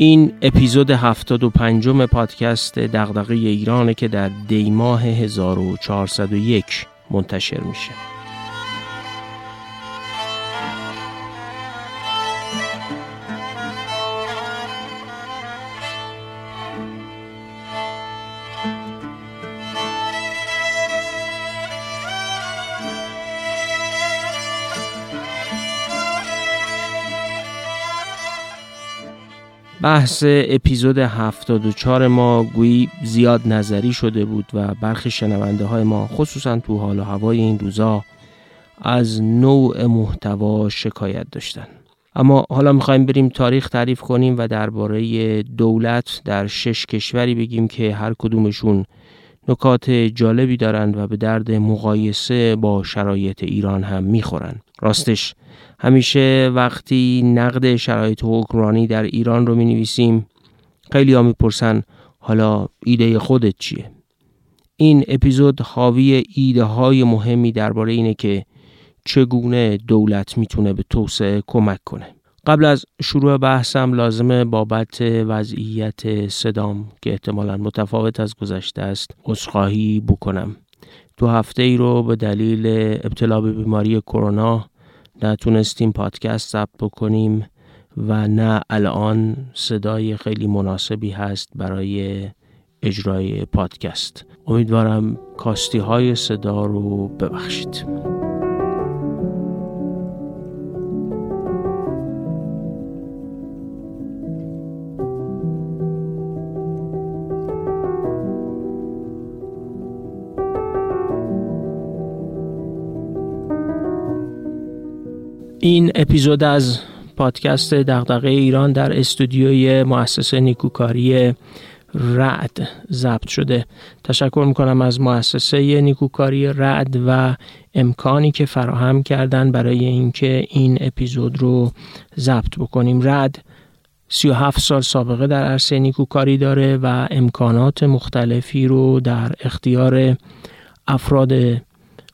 این اپیزود 75 پادکست دغدغه ایرانه که در دیماه 1401 منتشر میشه. بحث اپیزود 74 ما گویی زیاد نظری شده بود و برخی شنونده های ما خصوصا تو حال و هوای این روزا از نوع محتوا شکایت داشتن. اما حالا می‌خوایم بریم تاریخ تعریف کنیم و درباره دولت در شش کشوری بگیم که هر کدومشون نکات جالبی دارند و به درد مقایسه با شرایط ایران هم می‌خورن راستش همیشه وقتی نقد شرایط حکمرانی در ایران رو می نویسیم خیلی ها می‌پرسن حالا ایده خودت چیه؟ این اپیزود حاوی ایده های مهمی درباره اینه که چگونه دولت می‌تونه به توسعه کمک کنه. قبل از شروع بحثم لازمه بابت وضعیت صدام که احتمالا متفاوت از گذشته است عذرخواهی بکنم. دو هفته ای رو به دلیل ابتلا به بیماری کرونا نتونستیم پادکست ضبط بکنیم و نه الان صدای خیلی مناسبی هست برای اجرای پادکست امیدوارم کاستی های صدا رو ببخشید این اپیزود از پادکست دغدغه ایران در استودیوی مؤسسه نیکوکاری رعد ضبط شده. تشکر می‌کنم از مؤسسه نیکوکاری رعد و امکانی که فراهم کردن برای اینکه این اپیزود رو ضبط بکنیم. رعد 37 سال سابقه در عرصه نیکوکاری داره و امکانات مختلفی رو در اختیار افراد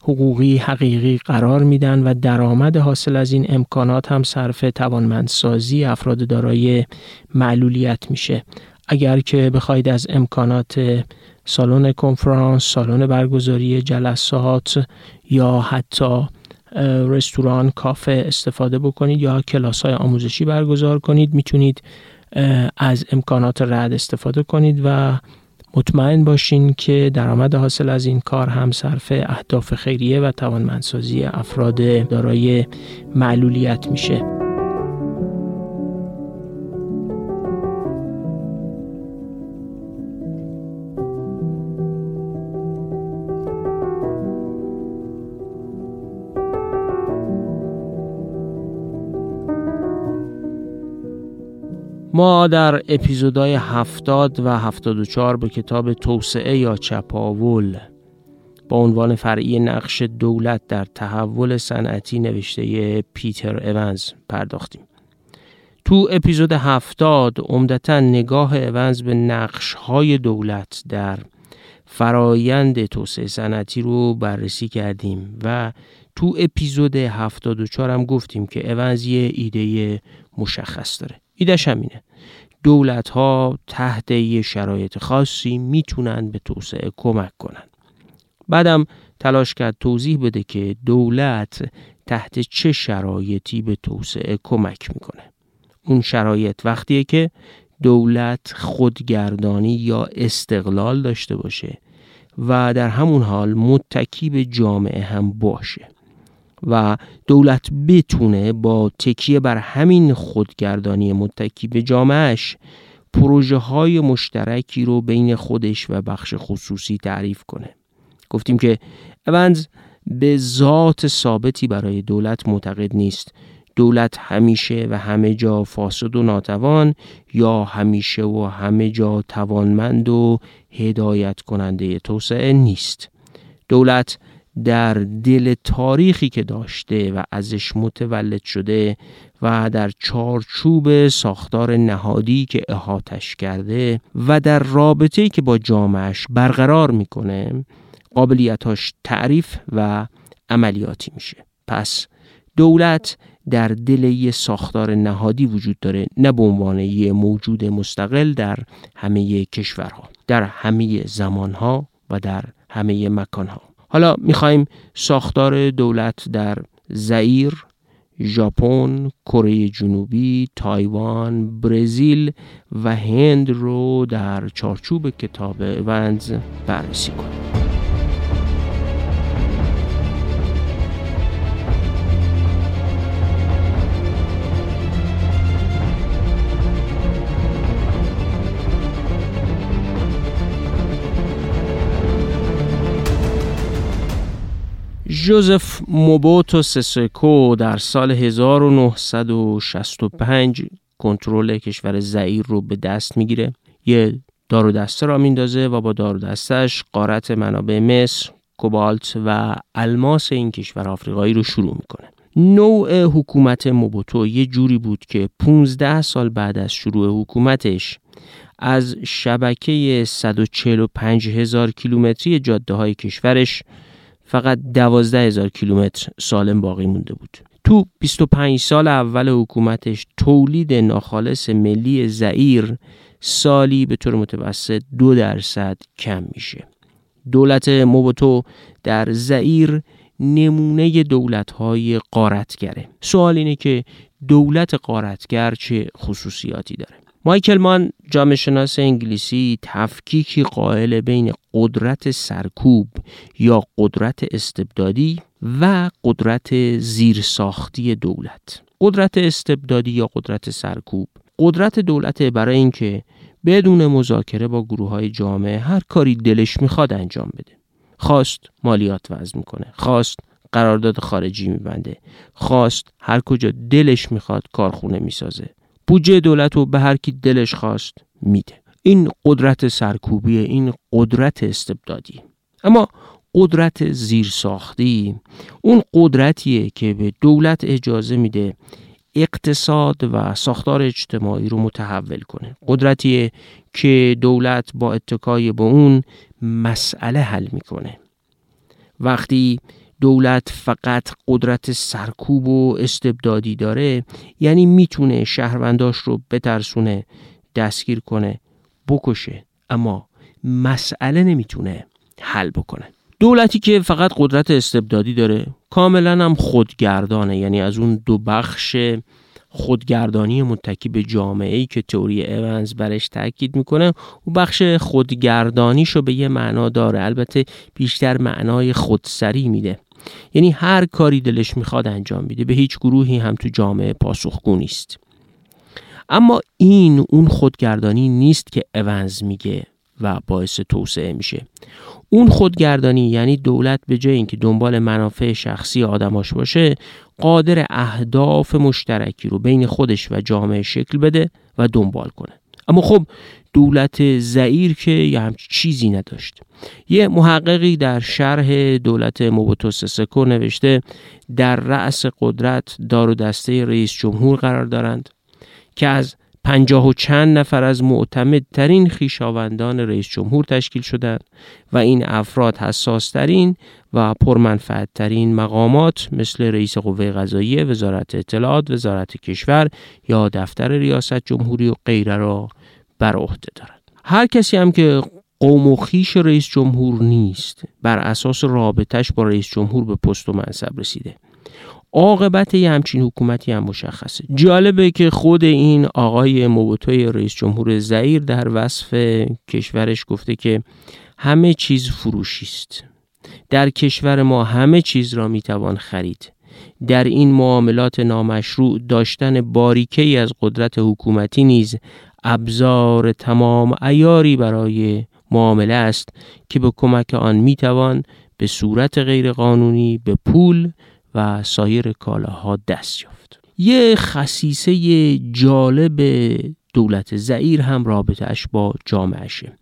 حقوقی حقیقی قرار میدن و درآمد حاصل از این امکانات هم صرف توانمندسازی افراد دارای معلولیت میشه. اگر که بخواید از امکانات سالن کنفرانس، سالن برگزاری جلسات یا حتی رستوران، کافه استفاده بکنید یا کلاس های آموزشی برگزار کنید می‌تونید از امکانات رد استفاده کنید و مطمئن باشین که درآمد حاصل از این کار هم صرف اهداف خیریه و توانمندسازی افراد دارای معلولیت میشه. ما در اپیزودهای 70 و 74 به کتاب توسعه یا چپاول با عنوان فرعی نقش دولت در تحول صنعتی نوشته پیتر اونز پرداختیم. تو اپیزود 70 عمدتا نگاه اونز به نقش های دولت در فرایند توسعه صنعتی رو بررسی کردیم و تو اپیزود 74 هم گفتیم که اونز یه ایده مشخص داره. ایدش همینه. دولت ها تحت یه شرایط خاصی می‌تونن به توسعه کمک کنن. بعدم تلاش کرد توضیح بده که دولت تحت چه شرایطی به توسعه کمک می‌کنه. اون شرایط وقتیه که دولت خودگردانی یا استقلال داشته باشه و در همون حال متکی به جامعه هم باشه. و دولت بتونه با تکیه بر همین خودگردانی متکی به جامعش پروژه های مشترکی رو بین خودش و بخش خصوصی تعریف کنه. گفتیم که اونز به ذات ثابتی برای دولت معتقد نیست. دولت همیشه و همه جا فاسد و ناتوان یا همیشه و همه جا توانمند و هدایت کننده توسعه نیست. دولت در دل تاریخی که داشته و ازش متولد شده و در چارچوب ساختار نهادی که احاتش کرده و در رابطه‌ای که با جامعش برقرار می‌کنه قابلیتاش تعریف و عملیاتی میشه. پس دولت در دل یه ساختار نهادی وجود داره نه به عنوان یه موجود مستقل در همه کشورها در همه زمانها و در همه مکانها. حالا می‌خوایم ساختار دولت در زئیر ژاپن، کره جنوبی، تایوان، برزیل و هند رو در چارچوب کتاب ونز بررسی کنیم. جوزف موبوتو سسکو در سال 1965 کنترل کشور زعیر رو به دست می‌گیره. یه دارو دسته را میندازه و با دارو دستش قارت منابع مصر کوبالت و الماس این کشور آفریقایی رو شروع می‌کنه. نوع حکومت موبوتو یه جوری بود که 15 سال بعد از شروع حکومتش از شبکه 145 هزار کیلومتری جاده های کشورش فقط دوازده هزار کیلومتر سالم باقی مونده بود. تو 25 سال اول حکومتش تولید ناخالص ملی زعیر سالی به طور متوسط دو درصد کم میشه. دولت موبوتو در زعیر نمونه دولت های قارتگره سوال اینه که دولت قارتگر چه خصوصیاتی داره؟ مایکل مان جامعه شناس انگلیسی تفکیکی قائل بین قدرت سرکوب یا قدرت استبدادی و قدرت زیرساختی دولت. قدرت استبدادی یا قدرت سرکوب؟ قدرت دولت برای اینکه بدون مذاکره با گروه های جامعه هر کاری دلش می‌خواد انجام بده. خواست مالیات وضع می‌کنه. خواست قرارداد خارجی میبنده. خواست هر کجا دلش می‌خواد کارخونه می‌سازه. بودجه دولت رو به هر کی دلش خواست میده. این قدرت سرکوبی این قدرت استبدادی. اما قدرت زیرساختی اون قدرتیه که به دولت اجازه میده اقتصاد و ساختار اجتماعی رو متحول کنه. قدرتیه که دولت با اتکای به اون مسئله حل می‌کنه. وقتی دولت فقط قدرت سرکوب و استبدادی داره یعنی می‌تونه شهرونداش رو بترسونه دستگیر کنه بکشه. اما مسئله نمی‌تونه حل بکنه. دولتی که فقط قدرت استبدادی داره کاملا هم خودگردانه. یعنی از اون دو بخش خودگردانی متکی به جامعه ای که تئوری اونز برش تاکید می‌کنه و بخش خودگردانیشو به یه معنا داره. البته بیشتر معنای خودسری میده. یعنی هر کاری دلش می‌خواد انجام میده. به هیچ گروهی هم تو جامعه پاسخگو نیست. اما این اون خودگردانی نیست که اونز میگه و باعث توسعه میشه. اون خودگردانی یعنی دولت به جای اینکه دنبال منافع شخصی آدماش باشه قادر اهداف مشترکی رو بین خودش و جامعه شکل بده و دنبال کنه. اما خب دولت زعیر که یه همچی چیزی نداشت. یه محققی در شرح دولت موبوتو سسکو نوشته در رأس قدرت دار و دسته رئیس جمهور قرار دارند که از پنجاه و چند نفر از معتمدترین خیشاوندان رئیس جمهور تشکیل شدند و این افراد حساسترین و پرمنفعتترین مقامات مثل رئیس قوه قضاییه، وزارت اطلاعات، وزارت کشور یا دفتر ریاست جمهوری و غیره را بر عهده دارند. هر کسی هم که قوم و خیش رئیس جمهور نیست بر اساس رابطش با رئیس جمهور به پست و منصب رسیده. عاقبت یه همچین حکومتی هم مشخصه. جالبه که خود این آقای موبوتوی رئیس جمهور زعیر در وصف کشورش گفته که همه چیز فروشی است. در کشور ما همه چیز را می‌توان خرید. در این معاملات نامشروع داشتن باریکه از قدرت حکومتی نیز ابزار تمام ایاری برای معامله است که به کمک آن می‌توان به صورت غیرقانونی به پول و سایر کالاها دست یافت. یه خصیصه جالب دولت زعیر هم رابطهش با جامعهشه.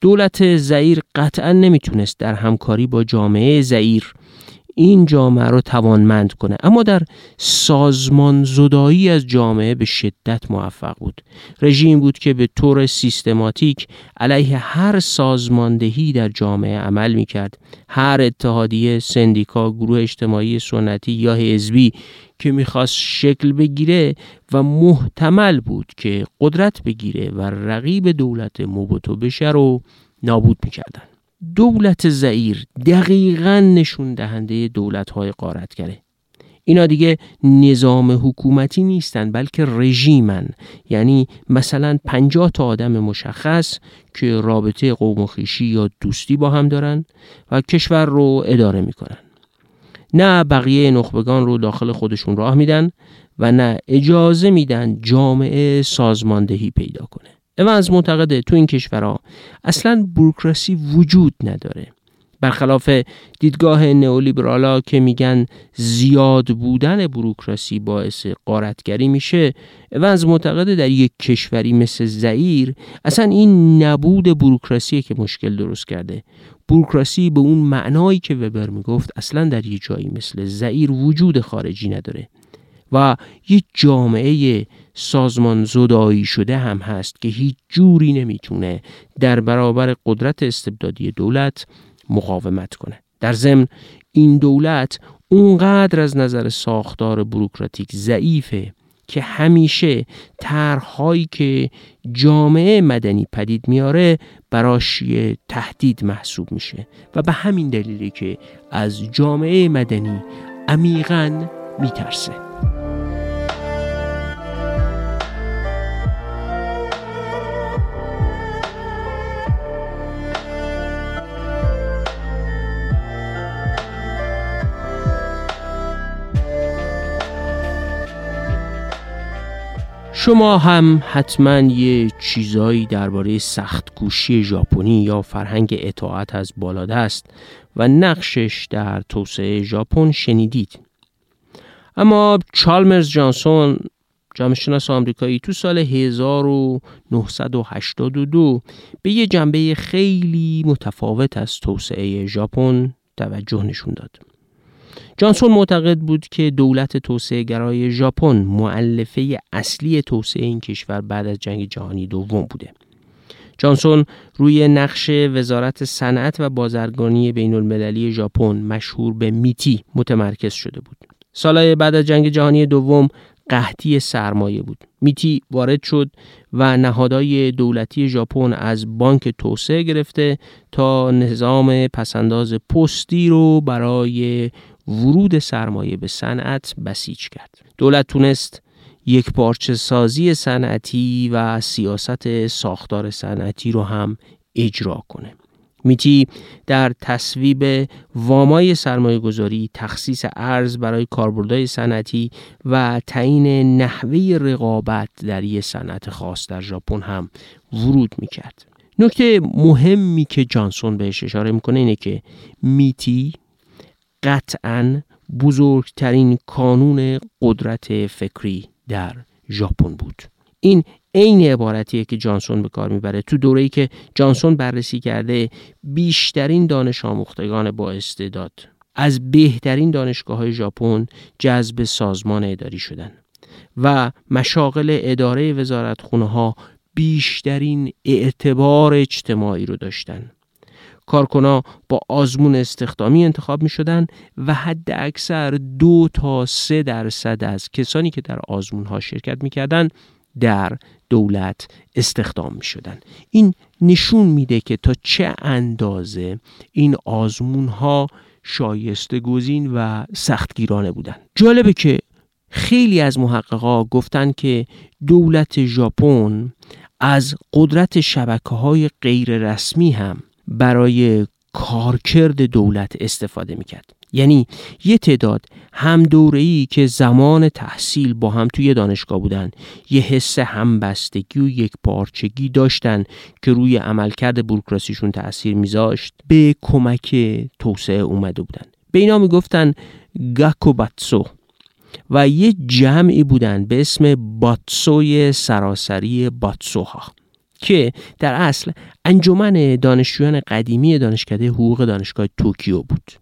دولت زعیر قطعا نمی‌تونست در همکاری با جامعه زعیر این جامعه رو توانمند کنه. اما در سازمان زدایی از جامعه به شدت موفق بود. رژیم بود که به طور سیستماتیک علیه هر سازماندهی در جامعه عمل می کرد هر اتحادیه سندیکا گروه اجتماعی سنتی یا حزبی که می‌خواست شکل بگیره و محتمل بود که قدرت بگیره و رقیب دولت موبوتو بشه رو نابود می‌کردن. دولت زعیر دقیقا نشون دهنده دولت های قارتگره اینا دیگه نظام حکومتی نیستن بلکه رژیمن. یعنی مثلا پنجاه تا آدم مشخص که رابطه قوم و خیشی یا دوستی با هم دارن و کشور رو اداره می‌کنن. نه بقیه نخبگان رو داخل خودشون راه میدن و نه اجازه میدن جامعه سازماندهی پیدا کنه. از معتقده تو این کشورها اصلا بروکراسی وجود نداره. برخلاف دیدگاه نئولیبرالا که میگن زیاد بودن بروکراسی باعث قارتگری میشه از معتقده در یک کشوری مثل زعیر اصلا این نبود بروکراسی که مشکل درست کرده. بروکراسی به اون معنایی که وبر می‌گفت اصلا در یه جایی مثل زعیر وجود خارجی نداره و یک جامعه سازمان زدایی شده هم هست که هیچ جوری نمی‌تونه در برابر قدرت استبدادی دولت مقاومت کنه. در ضمن این دولت اونقدر از نظر ساختار بروکراتیک ضعیفه که همیشه طرحهایی که جامعه مدنی پدید میاره براش تهدید محسوب میشه و به همین دلیلی که از جامعه مدنی عمیقا میترسه. شما هم حتما یه چیزایی درباره سخت گوشی ژاپنی یا فرهنگ اطاعت از بالادست و نقشش در توسعه ژاپن شنیدید اما چالمرز جانسون جامعه شناس آمریکایی تو سال 1982 به یه جنبه خیلی متفاوت از توسعه ژاپن توجه نشون داد. جانسون معتقد بود که دولت توسعه گرای ژاپن معلفه اصلی توسعه این کشور بعد از جنگ جهانی دوم بوده. جانسون روی نقش وزارت صنعت و بازرگانی بین المللی ژاپن مشهور به میتی متمرکز شده بود. سالهای بعد از جنگ جهانی دوم قحطی سرمایه بود. میتی وارد شد و نهادهای دولتی ژاپن از بانک توسعه گرفته تا نظام پسنداز پستی رو برای ورود سرمایه به صنعت بسیج کرد. دولت تونست یک پارچه سازی صنعتی و سیاست ساختار صنعتی رو هم اجرا کنه. میتی در تصویب وامای سرمایه گذاری تخصیص ارز برای کاربردهای صنعتی و تعیین نحوه رقابت در یک صنعت خاص در ژاپن هم ورود می‌کرد. نکته مهمی که جانسون بهش اشاره می‌کنه اینه که میتی قطعا بزرگترین کانون قدرت فکری در ژاپن بود. این عین عبارتیه که جانسون به کار می‌بره. تو دوره‌ای که جانسون بررسی کرده بیشترین دانش آموختگان با استعداد از بهترین دانشگاه های ژاپن جذب سازمان اداری شدن و مشاغل اداره وزارتخونه ها بیشترین اعتبار اجتماعی رو داشتن. کارکنا با آزمون استخدامی انتخاب می شدن و حد اکثر دو تا سه درصد از کسانی که در آزمون ها شرکت می کردن در دولت استخدام می شدن. این نشون میده که تا چه اندازه این آزمون ها شایسته گزین و سختگیرانه بودن جالبه که خیلی از محققا گفتن که دولت ژاپن از قدرت شبکه های غیر رسمی هم برای کارکرد دولت استفاده می‌کرد. یعنی یه تعداد هم ای که زمان تحصیل با هم توی دانشگاه بودن یه حس همبستگی و یک پارچگی داشتن که روی عملکرد بروکراسیشون تاثیر میذاشت به کمک توسعه اومده بودن. به اینا می‌گفتن گاکوباتسو و یه جمعی بودن به اسم باتسوی سراسری باتسوها. که در اصل انجمن دانشجویان قدیمی دانشکده حقوق دانشگاه توکیو بود.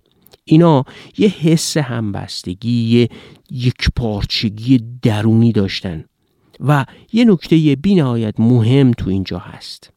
اینا یه حس همبستگی یه یک پارچگی درونی داشتن و یه نکته بینهایت مهم تو اینجا هست.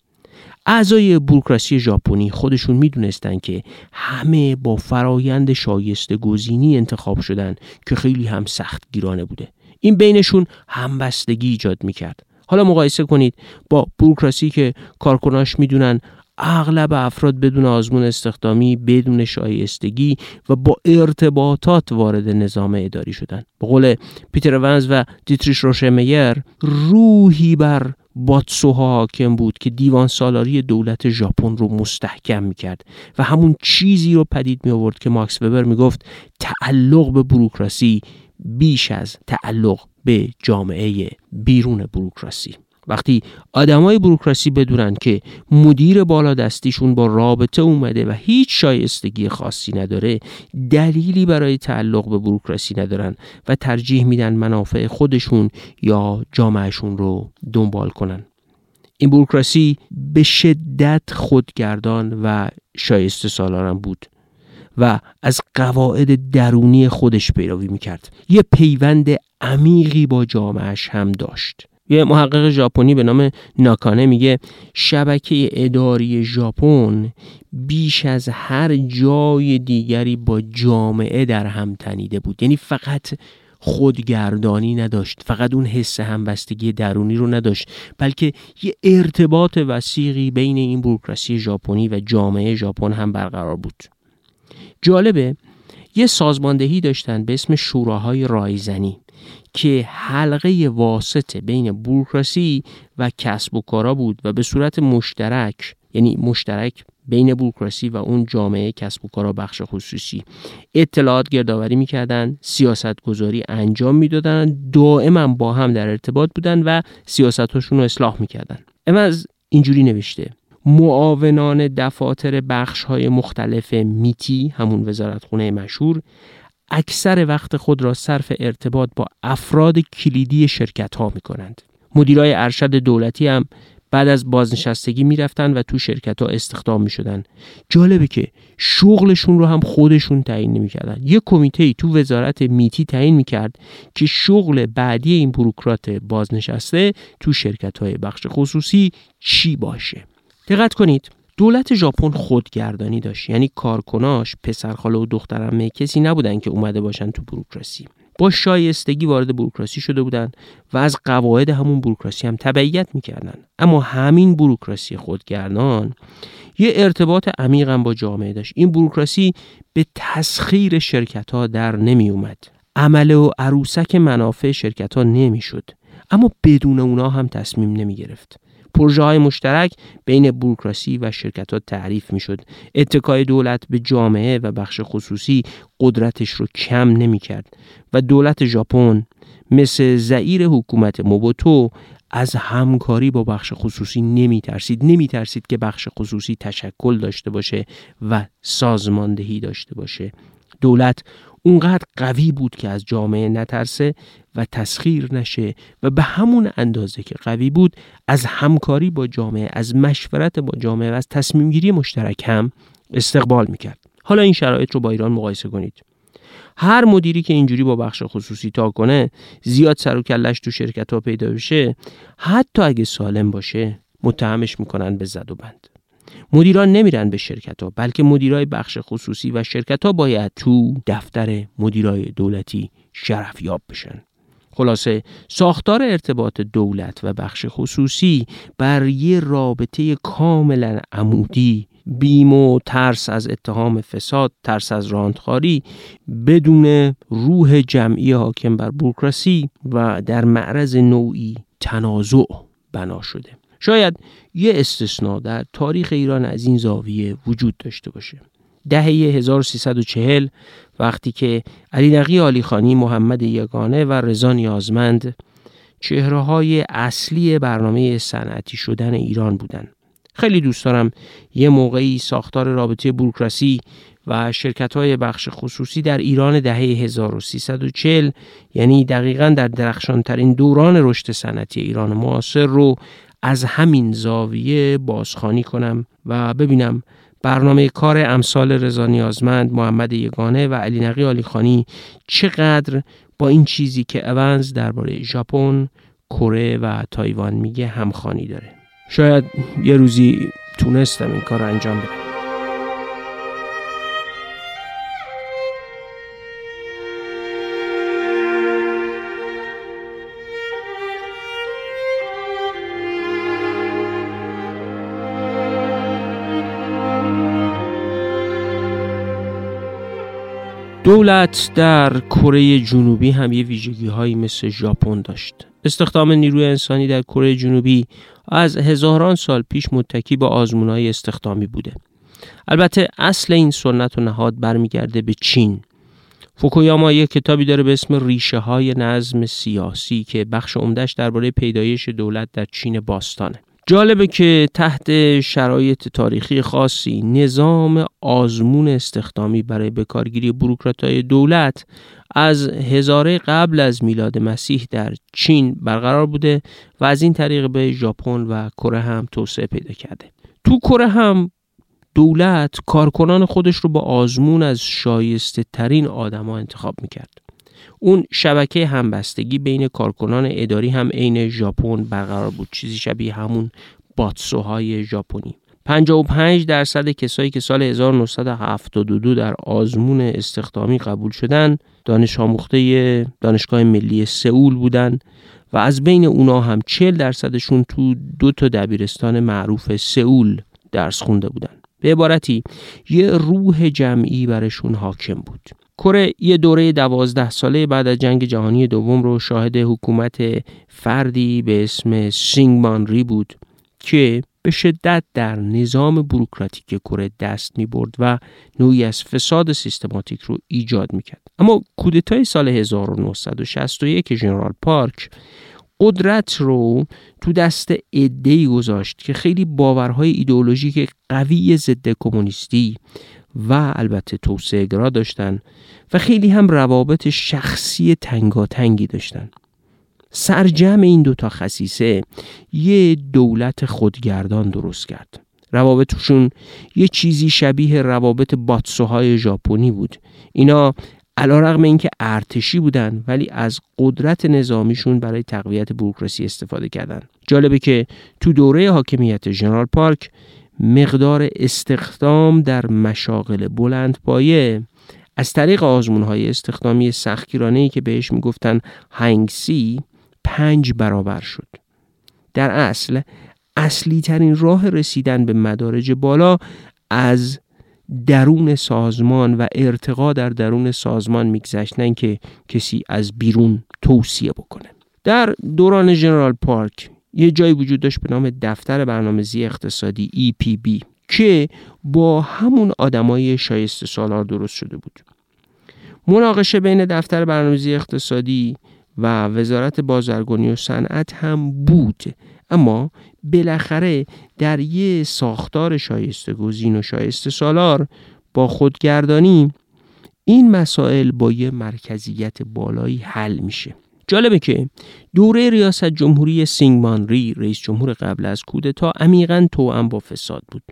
اعضای بروکراسی ژاپنی خودشون می‌دونستن که همه با فرایند شایسته گزینی انتخاب شدن که خیلی هم سخت گیرانه بوده. این بینشون همبستگی ایجاد می‌کرد. حالا مقایسه کنید با بروکراسی که کارکناش می‌دونن اغلب افراد بدون آزمون استخدامی بدون شایستگی و با ارتباطات وارد نظام اداری شدن. به قول پیتر ونز و دیتریش روشمیر روحی بر باتسوها حاکم بود که دیوان سالاری دولت ژاپن رو مستحکم می‌کرد و همون چیزی رو پدید می آورد که ماکس وبر می‌گفت تعلق به بروکراسی بیش از تعلق به جامعه بیرون بروکراسی. وقتی آدمای بروکراسی بدونن که مدیر بالا دستیشون با رابطه اومده و هیچ شایستگی خاصی نداره دلیلی برای تعلق به بروکراسی ندارن و ترجیح میدن منافع خودشون یا جامعهشون رو دنبال کنن. این بروکراسی به شدت خودگردان و شایسته سالارم بود. و از قواعد درونی خودش پیروی می‌کرد. یه پیوند عمیقی با جامعهش هم داشت. یه محقق ژاپنی به نام ناکانه میگه شبکه اداری ژاپن بیش از هر جای دیگری با جامعه در هم تنیده بود. یعنی فقط خودگردانی نداشت فقط اون حس همبستگی درونی رو نداشت بلکه یه ارتباط وسیقی بین این بروکراسی ژاپنی و جامعه ژاپن هم برقرار بود. جالبه یه سازماندهی داشتن به اسم شوراهای رایزنی که حلقه واسطه بین بوروکراسی و کسب و کارا بود و به صورت مشترک یعنی مشترک بین بوروکراسی و اون جامعه کسب و کارا بخش خصوصی اطلاعات گردآوری می‌کردن سیاست گذاری انجام می‌دادن دائما با هم در ارتباط بودن و سیاستاشون رو اصلاح می‌کردن. اما از اینجوری نوشته. معاونان دفاتر بخش های مختلف میتی همون وزارتخونه مشهور اکثر وقت خود را صرف ارتباط با افراد کلیدی شرکت ها می کنند. مدیرای ارشد دولتی هم بعد از بازنشستگی می‌رفتن و تو شرکت ها استخدام می شدن. جالبه که شغلشون رو هم خودشون تعیین نمی‌کردن. یه کمیته تو وزارت میتی تعیین می‌کرد که شغل بعدی این بروکرات بازنشسته تو شرکت های بخش خصوصی چی باشه. دقت کنید دولت ژاپن خودگردانی داشت. یعنی کارکناش پسرخاله و دخترمه کسی نبودن که اومده باشن تو بروکراسی. با شایستگی وارد بروکراسی شده بودن و از قواعد همون بروکراسی هم تبعیت می‌کردن. اما همین بروکراسی خودگردان یه ارتباط عمیق با جامعه داشت. این بروکراسی به تسخیر شرکت ها در نمی اومد عمله و عروسک منافع شرکت ها نمی شد اما بدون اونا هم تصمیم نمی گرفت پروژه های مشترک بین بروکراسی و شرکت ها تعریف می شد. اتکای دولت به جامعه و بخش خصوصی قدرتش رو کم نمی کرد و دولت ژاپن مثل زعیر حکومت موبوتو از همکاری با بخش خصوصی نمی ترسید نمی ترسید که بخش خصوصی تشکل داشته باشه و سازماندهی داشته باشه دولت اونقدر قوی بود که از جامعه نترسه و تسخیر نشه و به همون اندازه که قوی بود از همکاری با جامعه از مشورت با جامعه و از تصمیم گیری مشترک هم استقبال می‌کرد. حالا این شرایط رو با ایران مقایسه کنید. هر مدیری که اینجوری با بخش خصوصی تا کنه زیاد سر و کلش تو شرکت ها پیدا بشه حتی اگه سالم باشه متهمش می‌کنن به زد و بند. مدیران نمیرن به شرکت ها بلکه مدیرای بخش خصوصی و شرکت ها باید تو دفتر مدیرای دولتی شرفیاب بشن. خلاصه ساختار ارتباط دولت و بخش خصوصی بر یه رابطه کاملا عمودی بیم و ترس از اتهام فساد ترس از راندخاری بدون روح جمعی حاکم بر بروکراسی و در معرض نوعی تنازع بنا شده. شاید یه استثناء در تاریخ ایران از این زاویه وجود داشته باشه دهه 1340 وقتی که علی نقی آلیخانی محمد یگانه و رضا نیازمند چهره های اصلی برنامه صنعتی شدن ایران بودند. خیلی دوست دارم یه موقعی ساختار رابطه بروکراسی و شرکت های بخش خصوصی در ایران دهه 1340 یعنی دقیقا در درخشانترین دوران رشد صنعتی ایران معاصر رو از همین زاویه بازخانی کنم و ببینم برنامه کار امثال رضا نیازمند، محمد یگانه و علی نقی آلیخانی چقدر با این چیزی که اونز درباره ژاپن، کره و تایوان میگه همخانی داره. شاید یه روزی تونستم این کار رو انجام بدم. دولت در کره جنوبی هم یه ویژگی هایی مثل ژاپن داشت. استخدام نیروی انسانی در کره جنوبی از هزاران سال پیش متکی به آزمون های استخدامی بوده. البته اصل این سنت و نهاد برمیگرده به چین. فوکویاما یک کتابی داره به اسم ریشه های نظم سیاسی که بخش عمدهش درباره پیدایش دولت در چین باستانه. جالبه که تحت شرایط تاریخی خاصی نظام آزمون استخدامی برای بکارگیری بروکراتای دولت از هزاره قبل از میلاد مسیح در چین برقرار بوده و از این طریق به ژاپن و کره هم توسعه پیدا کرده. تو کره هم دولت کارکنان خودش رو با آزمون از شایسته ترین آدما انتخاب می‌کرد. اون شبکه همبستگی بین کارکنان اداری هم عین ژاپن برقرار بود. چیزی شبیه همون باتسوهای ژاپنی. 55 درصد کسایی که سال 1972 در آزمون استخدامی قبول شدن دانش آموخته دانشگاه ملی سئول بودن و از بین اونا هم 40 درصدشون تو دو تا دبیرستان معروف سئول درس خونده بودن. به عبارتی یه روح جمعی برشون حاکم بود. کره یه دوره دوازده ساله بعد از جنگ جهانی دوم رو شاهد حکومت فردی به اسم سینگمان بود که به شدت در نظام بروکراتیک کره دست می برد و نوعی از فساد سیستماتیک رو ایجاد می کرد. اما کودتای سال 1961 ژنرال پارک قدرت رو تو دست ادهی گذاشت که خیلی باورهای ایدئولوژیک قوی ضد کمونیستی و البته توسعه گرا داشتن و خیلی هم روابط شخصی تنگاتنگی داشتن. سرجم این دوتا خصیصه یه دولت خودگردان درست کرد. روابطشون یه چیزی شبیه روابط باتسوهای ژاپنی بود. اینا علا رقم اینکه ارتشی بودن ولی از قدرت نظامیشون برای تقویت بروکراسی استفاده کردن. جالبه که تو دوره حاکمیت ژنرال پارک مقدار استخدام در مشاغل بلند پایه از طریق آزمون های استخدامی سختگیرانه ای که بهش می‌گفتن هنگسی پنج برابر شد. در اصل اصلی ترین راه رسیدن به مدارج بالا از درون سازمان و ارتقا در درون سازمان میگذشت نه که کسی از بیرون توصیه بکنه. در دوران جنرال پارک یه جایی وجود داشت به نام دفتر برنامه‌ریزی اقتصادی EPB که با همون آدمای شایسته سالار درست شده بود. مناقشه بین دفتر برنامه‌ریزی اقتصادی و وزارت بازرگانی و صنعت هم بود. اما بالاخره در یه ساختار شایسته گزین و شایسته سالار با خودگردانی این مسائل با یه مرکزیت بالایی حل میشه. جالبه که دوره ریاست جمهوری سینگمان ری رئیس جمهور قبل از کودتا عمیقا توأم با فساد بود.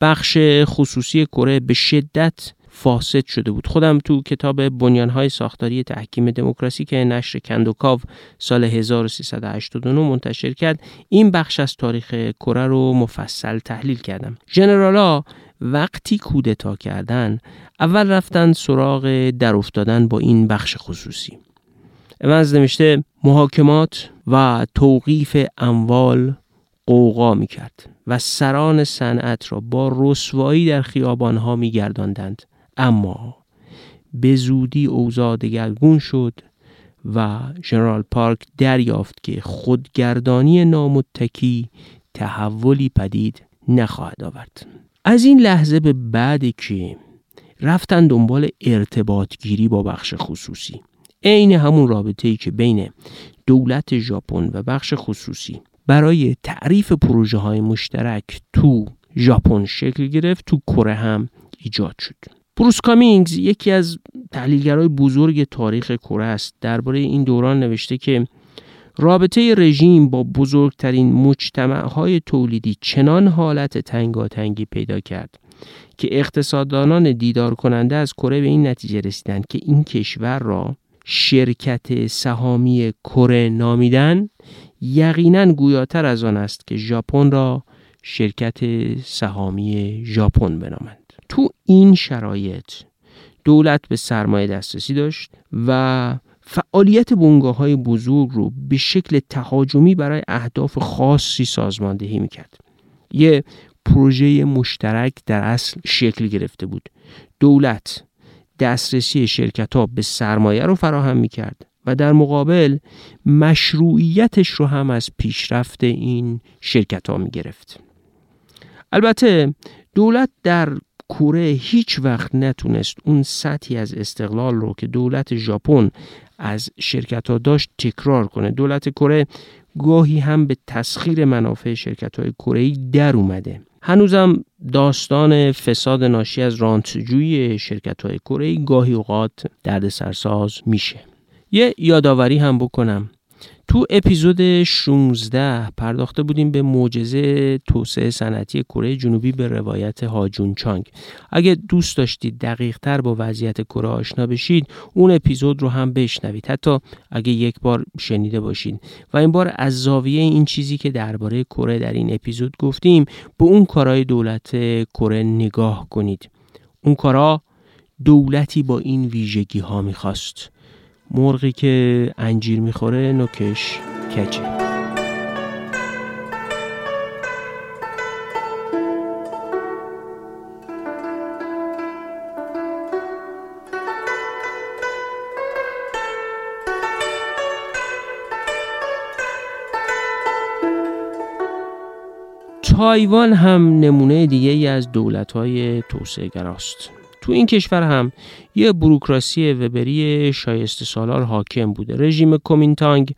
بخش خصوصی کره به شدت فاسد شده بود. خودم تو کتاب بنیانهای ساختاری تحکیم دموکراسی که نشر کندوکاو سال 1389 منتشر کرد این بخش از تاریخ کره رو مفصل تحلیل کردم. ژنرالا وقتی کودتا کردن اول رفتن سراغ در افتادن با این بخش خصوصی. اونز نوشته محاکمات و توقیف اموال قوقا می کرد و سران صنعت را با رسوایی در خیابانها می گرداندند. اما به زودی اوضاع دگرگون شد و ژنرال پارک دریافت که خودگردانی نامتکی تحولی پدید نخواهد آورد از این لحظه به بعد که رفتن دنبال ارتباط گیری با بخش خصوصی عین همون رابطه ای که بین دولت ژاپن و بخش خصوصی برای تعریف پروژه های مشترک تو ژاپن شکل گرفت تو کره هم ایجاد شد. بروس کامینگز یکی از تحلیلگرای بزرگ تاریخ کره است. درباره این دوران نوشته که رابطه رژیم با بزرگترین مجتمع های تولیدی چنان حالت تنگاتنگی پیدا کرد که اقتصاددانان دیدار کننده از کره به این نتیجه رسیدند که این کشور را شرکت سهامی کره نامیدن یقینا گویاتر از آن است که ژاپن را شرکت سهامی ژاپن بنامند. تو این شرایط دولت به سرمایه دسترسی داشت و فعالیت بونگاه های بزرگ رو به شکل تهاجمی برای اهداف خاصی سازماندهی می‌کرد. یه پروژه مشترک در اصل شکل گرفته بود. دولت دسترسی شرکت ها به سرمایه رو فراهم می‌کرد و در مقابل مشروعیتش رو هم از پیشرفت این شرکت ها می گرفت. البته دولت در کره هیچ وقت نتونست اون سطحی از استقلال رو که دولت ژاپن از شرکت ها داشت تکرار کنه دولت کره گاهی هم به تسخیر منافع شرکت های کره در اومده هنوزم داستان فساد ناشی از رانتجوی شرکت های کره گاهی اوقات درد سرساز میشه. یه یادآوری هم بکنم. تو اپیزود 16 پرداخته بودیم به معجزه توسعه صنعتی کره جنوبی به روایت هاجون چانگ. اگه دوست داشتید دقیق تر با وضعیت کره آشنا بشید اون اپیزود رو هم بشنوید. حتی اگه یک بار شنیده باشید و این بار از زاویه این چیزی که درباره کره در این اپیزود گفتیم به اون کارهای دولت کره نگاه کنید. اون کارا دولتی با این ویژگی ها می‌خواست. مرغی که انجیر می‌خوره نوکش کچه. تایوان هم نمونه دیگه از دولت های توسعه گراست تو این کشور هم یه بروکراسی وبری شایسته سالار حاکم بوده. رژیم کومینتانگ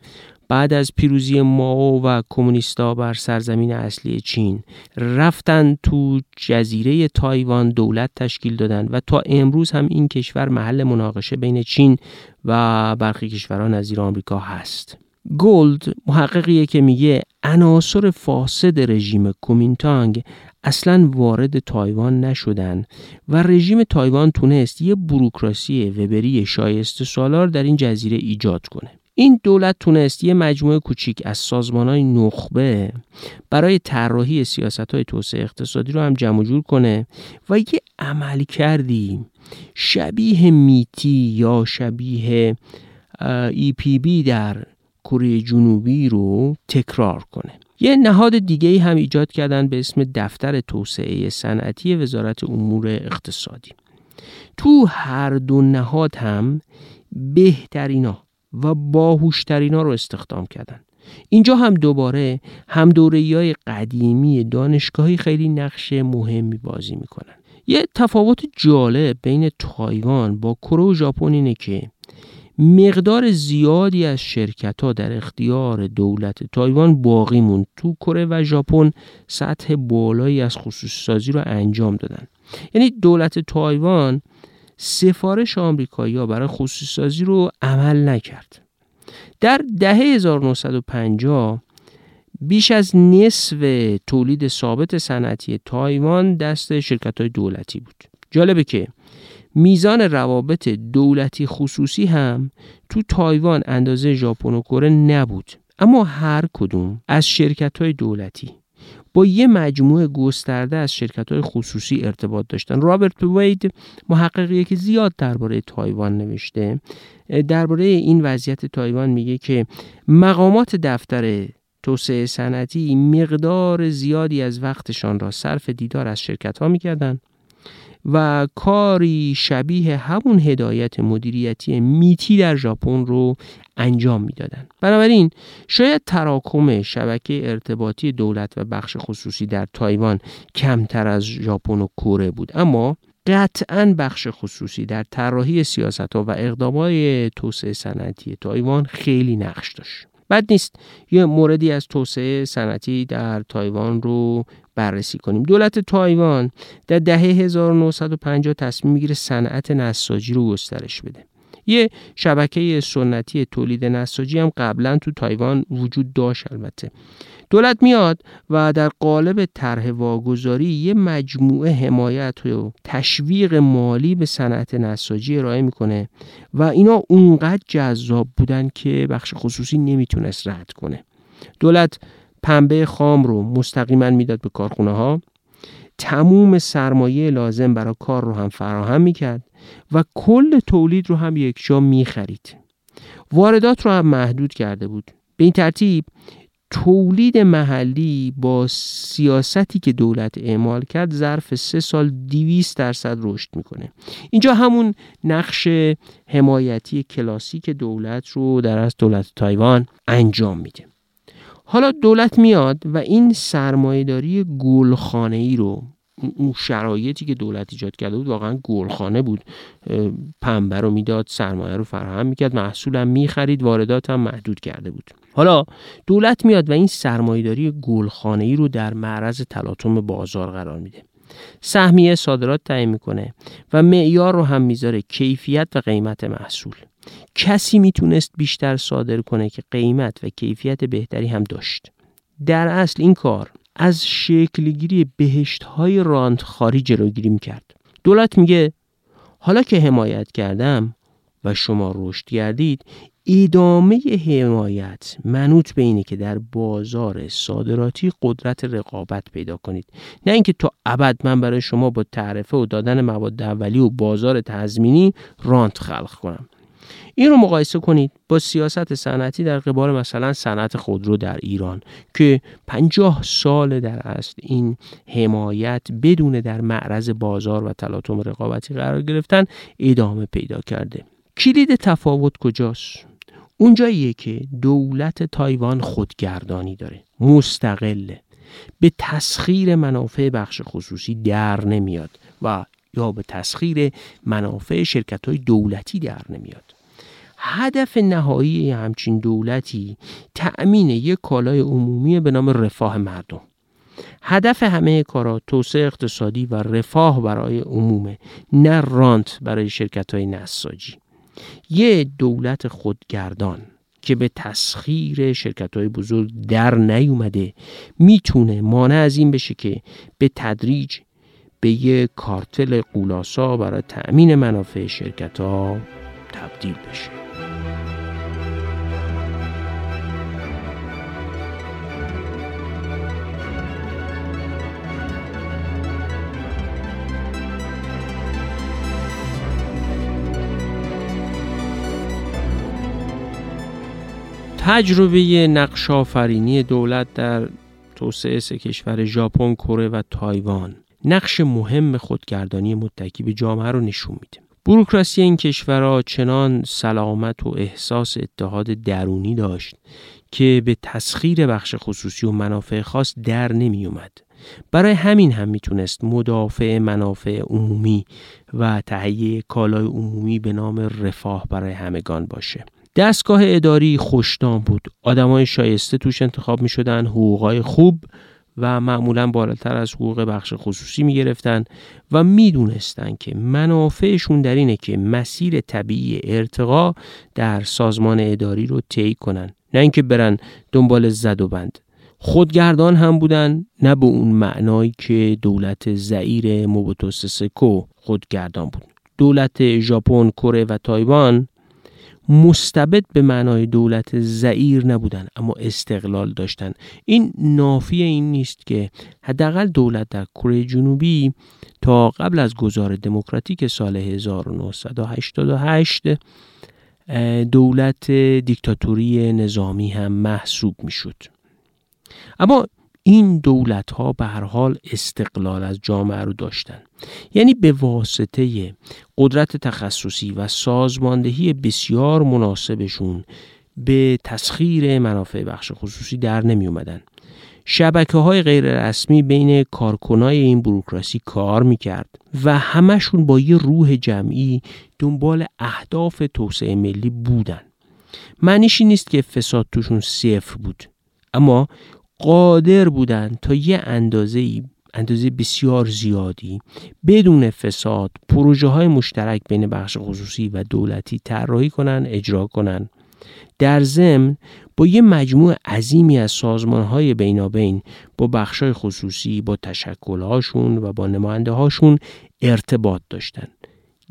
بعد از پیروزی ماو و کمونیستا بر سرزمین اصلی چین رفتن تو جزیره تایوان دولت تشکیل دادن و تا امروز هم این کشور محل مناقشه بین چین و برخی کشورها نظیر آمریکا هست. گولد محققیه که میگه عناصر فاسد رژیم کومینتانگ اصلا وارد تایوان نشدن و رژیم تایوان تونست یه بروکراسی وبری شایسته سالار در این جزیره ایجاد کنه. این دولت تونست یه مجموعه کوچیک از سازمان های نخبه برای طراحی سیاست های توسعه اقتصادی رو هم جمع جور کنه و یه عمل کردی شبیه میتی یا شبیه ای پی بی در کره جنوبی رو تکرار کنه. یه نهاد دیگه هم ایجاد کردن به اسم دفتر توسعه صنعتی وزارت امور اقتصادی. تو هر دو نهاد هم بهترینا و باهوشترینا رو استخدام کردن. اینجا هم دوباره هم های قدیمی دانشگاهی خیلی نقش مهمی بازی می‌کنن. یه تفاوت جالب بین تایوان با کره و ژاپن اینه که مقدار زیادی از شرکت ها در اختیار دولت تایوان باقی موند. تو کره و ژاپن سطح بالایی از خصوصی سازی رو انجام دادن. یعنی دولت تایوان سفارش آمریکایی برای خصوصی سازی رو عمل نکرد. در دهه 1950 بیش از نصف تولید ثابت صنعتی تایوان دست شرکت های دولتی بود. جالبه که میزان روابط دولتی خصوصی هم تو تایوان اندازه ژاپن و کره نبود. اما هر کدوم از شرکت های دولتی با یه مجموعه گسترده از شرکت های خصوصی ارتباط داشتن. رابرت وید محققیه که زیاد درباره تایوان نوشته. درباره این وضعیت تایوان میگه که مقامات دفتر توسعه صنعتی مقدار زیادی از وقتشان را صرف دیدار از شرکت ها می‌کردن و کاری شبیه همون هدایت مدیریتی میتی در ژاپن رو انجام می‌دادن. بنابراین شاید تراکم شبکه ارتباطی دولت و بخش خصوصی در تایوان کمتر از ژاپن و کره بود. اما قطعا بخش خصوصی در طراحی سیاست ها و اقدامات توسعه صنعتی تایوان خیلی نقش داشت. بد نیست یه موردی از توسعه صنعتی در تایوان رو بررسی کنیم. دولت تایوان در دهه 1950 تصمیم می‌گیره صنعت نساجی رو گسترش بده. یه شبکه سنتی تولید نساجی هم قبلا تو تایوان وجود داشت البته. دولت میاد و در قالب طرح واگذاری یه مجموعه حمایت و تشویق مالی به صنعت نساجی ارائه می‌کنه و اینا اونقدر جذاب بودن که بخش خصوصی نمی‌تونست رد کنه. دولت پنبه خام رو مستقیما می‌داد به کارخونه ها تموم سرمایه لازم برای کار رو هم فراهم می‌کرد و کل تولید رو هم یک جا می‌خرید. واردات رو هم محدود کرده بود. به این ترتیب تولید محلی با سیاستی که دولت اعمال کرد ظرف سه سال دیویست درصد رشد می‌کنه. اینجا همون نقش حمایتی کلاسیک دولت رو در از دولت تایوان انجام میده. حالا دولت میاد و این سرمایهداری گلخانه ای رو اون شرایطی که دولت ایجاد کرده بود واقعا گلخانه بود. پنبه رو می‌داد سرمایه رو فراهم می‌کرد محصولم می‌خرید واردات هم محدود کرده بود. حالا دولت میاد و این سرمایهداری گلخانه ای رو در معرض تلاطم بازار قرار میده. سهمیه صادرات تعیین می‌کنه و معیار رو هم می‌ذاره کیفیت و قیمت محصول. کسی می‌تونست بیشتر صادر کنه که قیمت و کیفیت بهتری هم داشت. در اصل این کار از شکلگیری بهشت های خاری جلوگیری می‌کرد. دولت میگه حالا که حمایت کردم و شما رشد کردید ادامه حمایت منوط به اینه که در بازار صادراتی قدرت رقابت پیدا کنید. نه اینکه تا ابد من برای شما با تعرفه و دادن مواد اولی و بازار تضمینی رانت خلق کنم. این رو مقایسه کنید با سیاست صنعتی در قبال مثلا صنعت خودرو در ایران که پنجاه سال در اصل این حمایت بدون در معرض بازار و تلاطم رقابتی قرار گرفتن ادامه پیدا کرده. کلید تفاوت کجاست؟ اونجاییه که دولت تایوان خودگردانی داره. مستقله. به تسخیر منافع بخش خصوصی در نمیاد و یا به تسخیر منافع شرکت های دولتی در نمیاد. هدف نهایی همچین دولتی تأمین یک کالای عمومی به نام رفاه مردم. هدف همه کارا توسعه اقتصادی و رفاه برای عمومه نه رانت برای شرکت های نساجی. یه دولت خودگردان که به تسخیر شرکت های بزرگ در نیومده می‌تونه مانع از این بشه که به تدریج به یه کارتل قولاسا برای تأمین منافع شرکت ها تبدیل بشه. تجربه نقش آفرینی دولت در توسعه سه کشور ژاپن، کره و تایوان نقش مهم خودگردانی متکی به جامعه رو نشون میده. بروکراسی این کشورها چنان سلامت و احساس اتحاد درونی داشت که به تسخیر بخش خصوصی و منافع خاص در نمی اومد. برای همین هم می‌تونست مدافع منافع عمومی و تهیه کالای عمومی به نام رفاه برای همگان باشه. دستگاه اداری خوشنام بود. آدمای شایسته توش انتخاب می شدن حقوقای خوب و معمولا بالاتر از حقوق بخش خصوصی می گرفتن و می دونستن که منافعشون در اینه که مسیر طبیعی ارتقا در سازمان اداری رو طی کنن. نه اینکه برن دنبال زد و بند. خودگردان هم بودن نه به اون معنایی که دولت زعیر موبوتو سسکو خودگردان بود. دولت ژاپن، کره و تایوان مستبد به معنای دولت زعیر نبودن اما استقلال داشتن. این نافی این نیست که حداقل دولت در کره جنوبی تا قبل از گذار دموکراتیک سال 1988 دولت دیکتاتوری نظامی هم محسوب می‌شد. اما این دولت ها به هر حال استقلال از جامعه رو داشتن. یعنی به واسطه قدرت تخصصی و سازماندهی بسیار مناسبشون به تسخیر منافع بخش خصوصی در نمی اومدن شبکه های غیر رسمی بین کارکنای این بروکراسی کار می‌کرد و همشون با یه روح جمعی دنبال اهداف توسعه ملی بودن. معنیش نیست که فساد توشون صفر بود. اما قادر بودن تا یه اندازه ای اندازه بسیار زیادی بدون فساد پروژه های مشترک بین بخش خصوصی و دولتی طراحی کنن اجرا کنن. در ضمن با یه مجموع عظیمی از سازمان های بینابین با بخش های خصوصی با تشکل هاشون و با نماینده هاشون ارتباط داشتن.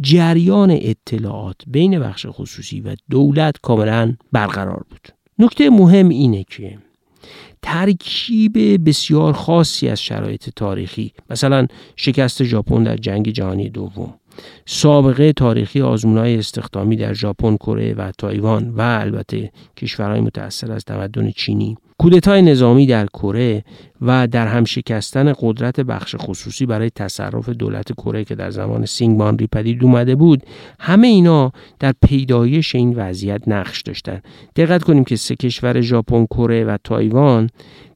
جریان اطلاعات بین بخش خصوصی و دولت کاملا برقرار بود. نکته مهم اینه که ترکیب بسیار خاصی از شرایط تاریخی مثلا شکست ژاپن در جنگ جهانی دوم سابقه تاریخی های استخدامی در ژاپن، کره و تایوان و البته کشورهای متأثر از تمدن چینی. کودتای نظامی در کره و در هم شکستن قدرت بخش خصوصی برای تصرف دولت کره که در زمان سینگمان پدید اومده بود همه اینا در پیدایش این وضعیت نقش داشتن. دقت کنیم که سه کشور ژاپن کره و تایوان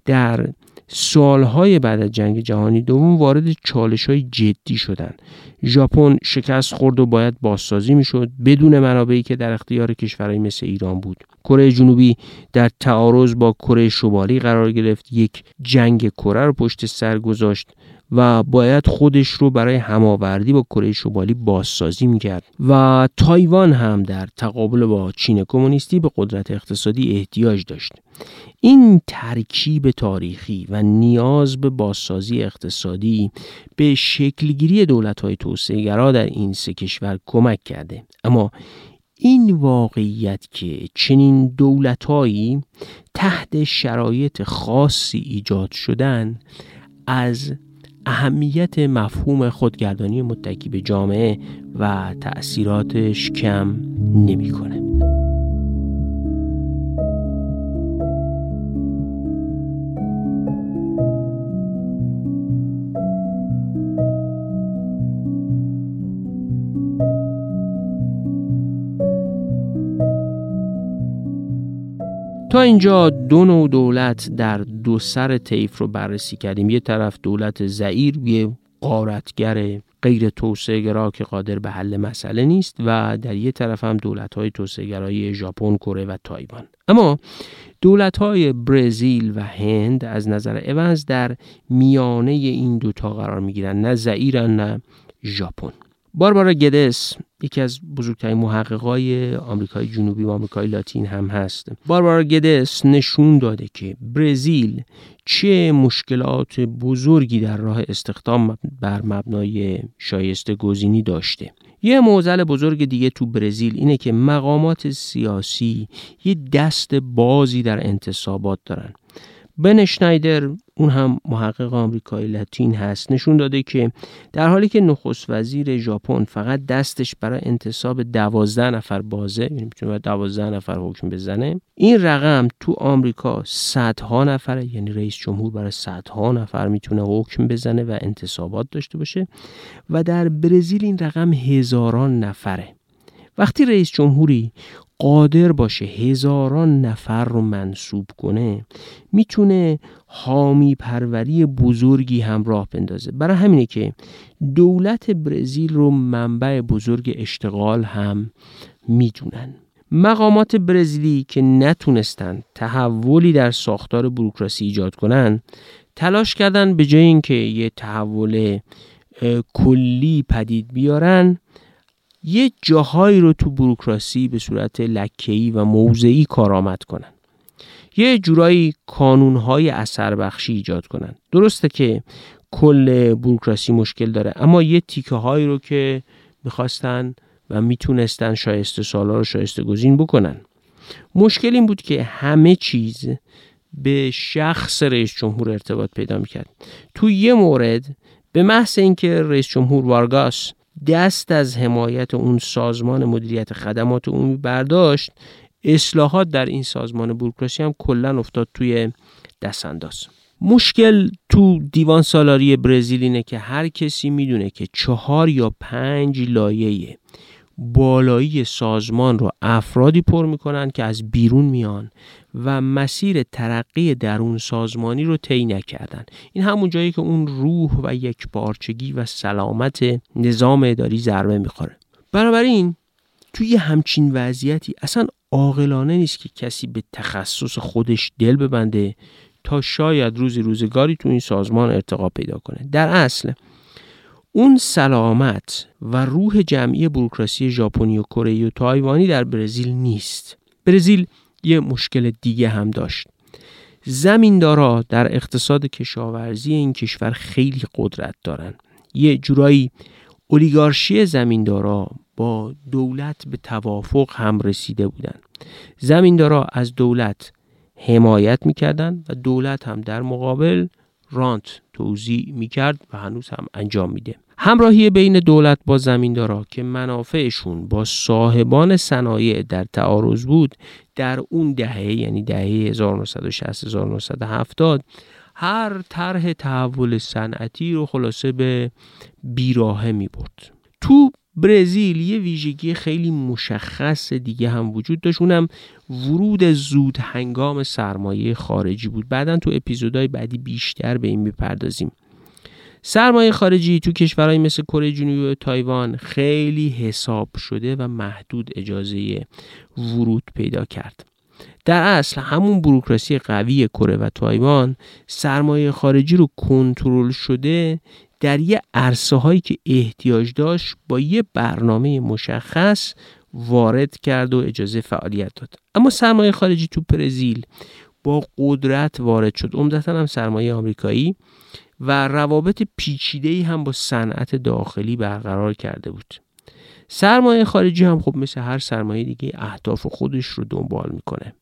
در سالهای بعد از جنگ جهانی دوم وارد چالش های جدی شدند. ژاپن شکست خورد و باید بازسازی می‌شد بدون منابعی که در اختیار کشورهای مثل ایران بود. کره جنوبی در تعارض با کره شمالی قرار گرفت یک جنگ کره رو پشت سر گذاشت و باید خودش رو برای هماوردی با کره شمالی بازسازی می‌کرد. و تایوان هم در تقابل با چین کمونیستی به قدرت اقتصادی احتیاج داشت. این ترکیب تاریخی و نیاز به بازسازی اقتصادی به شکلگیری دولت های توسعه در این سه کشور کمک کرده. اما این واقعیت که چنین دولتهایی تحت شرایط خاصی ایجاد شدن از اهمیت مفهوم خودگردانی متکی به جامعه و تأثیراتش کم نمی‌کنه. تا اینجا دو نوع دولت در دو سر طیف رو بررسی کردیم. یه طرف دولت زعیر یه قارتگر غیر توسعه که قادر به حل مسئله نیست و در یه طرف هم دولت های توسعه ژاپن، کره و تایوان. اما دولت های برزیل و هند از نظر اونز در میانه این دوتا قرار می گیرن نه زعیرن نه ژاپن. باربارا گدس یکی از بزرگترین محققای آمریکای جنوبی و آمریکای لاتین هم هست. باربارا گدس نشون داده که برزیل چه مشکلات بزرگی در راه استخدام بر مبنای شایسته گزینی داشته. یه موزل بزرگ دیگه تو برزیل اینه که مقامات سیاسی یه دست بازی در انتصابات دارن. بن شنایدر اون هم محقق آمریکایی لاتین هست. نشون داده که در حالی که نخست وزیر ژاپن فقط دستش برای انتصاب دوازده نفر بازه یعنی می‌تونه دوازده نفر حکم بزنه این رقم تو آمریکا صدها نفره یعنی رئیس جمهور برای صدها نفر می‌تونه حکم بزنه و انتصابات داشته باشه و در برزیل این رقم هزاران نفره. وقتی رئیس جمهوری قادر باشه هزاران نفر رو منصوب کنه می‌تونه حامی پروری بزرگی هم راه بندازه. برای همینه که دولت برزیل رو منبع بزرگ اشتغال هم می‌دونن. مقامات برزیلی که نتونستن تحولی در ساختار بروکراسی ایجاد کنن تلاش کردن به جای اینکه یه تحول کلی پدید بیارن یه جاهایی رو تو بروکراسی به صورت لکه‌ای و موضعی کارآمد کنن. یه جورایی کانونهای اثر بخشی ایجاد کنن. درسته که کل بروکراسی مشکل داره اما یه تیکه هایی رو که می‌خواستن و می‌تونستن شایسته سالا رو شایسته گزین بکنن. مشکل این بود که همه چیز به شخص رئیس جمهور ارتباط پیدا می‌کرد. تو یه مورد به محض اینکه رئیس جمهور وارگاس دست از حمایت اون سازمان مدیریت خدمات عمومی برداشت اصلاحات در این سازمان بوروکراسی هم کلا افتاد توی دست انداز مشکل تو دیوان سالاری برزیل اینه که هر کسی می‌دونه که چهار یا پنج لایه بالایی سازمان رو افرادی پر می‌کنن که از بیرون میان. و مسیر ترقی درون سازمانی رو طی نکردن. این همون جایی که اون روح و یک بارچگی و سلامت نظام اداری ضربه می‌خوره. بنابراین توی همچین وضعیتی اصلا عاقلانه نیست که کسی به تخصص خودش دل ببنده تا شاید روزی روزگاری تو این سازمان ارتقا پیدا کنه. در اصل اون سلامت و روح جمعی بروکراسی ژاپنی و کره و تایوانی در برزیل نیست. برزیل یه مشکل دیگه هم داشت. زمیندارا در اقتصاد کشاورزی این کشور خیلی قدرت دارن. یه جورایی اولیگارشی زمیندارا با دولت به توافق هم رسیده بودن. زمیندارا از دولت حمایت می‌کردن و دولت هم در مقابل رانت توضیح می‌کرد و هنوز هم انجام میده. همراهی بین دولت با زمیندارا که منافعشون با صاحبان صنایع در تعارض بود در اون دهه یعنی دهه 1960 1970 هر طرح تحول صنعتی رو خلاصه به بیراهه می برد. تو برزیل یه ویژگی خیلی مشخص دیگه هم وجود داشت. اونم ورود زود هنگام سرمایه خارجی بود. بعدا تو اپیزودهای بعدی بیشتر به این می‌پردازیم. سرمایه خارجی تو کشورهای مثل کره جنوبی و تایوان خیلی حساب شده و محدود اجازه ورود پیدا کرد. در اصل همون بروکراسی قوی کره و تایوان سرمایه خارجی رو کنترل شده در یه عرصه هایی که احتیاج داشت با یه برنامه مشخص وارد کرد و اجازه فعالیت داد. اما سرمایه خارجی تو برزیل با قدرت وارد شد. عمدتا هم سرمایه آمریکایی و روابط پیچیده‌ای هم با صنعت داخلی برقرار کرده بود. سرمایه خارجی هم خب مثل هر سرمایه دیگه اهداف خودش رو دنبال می‌کنه.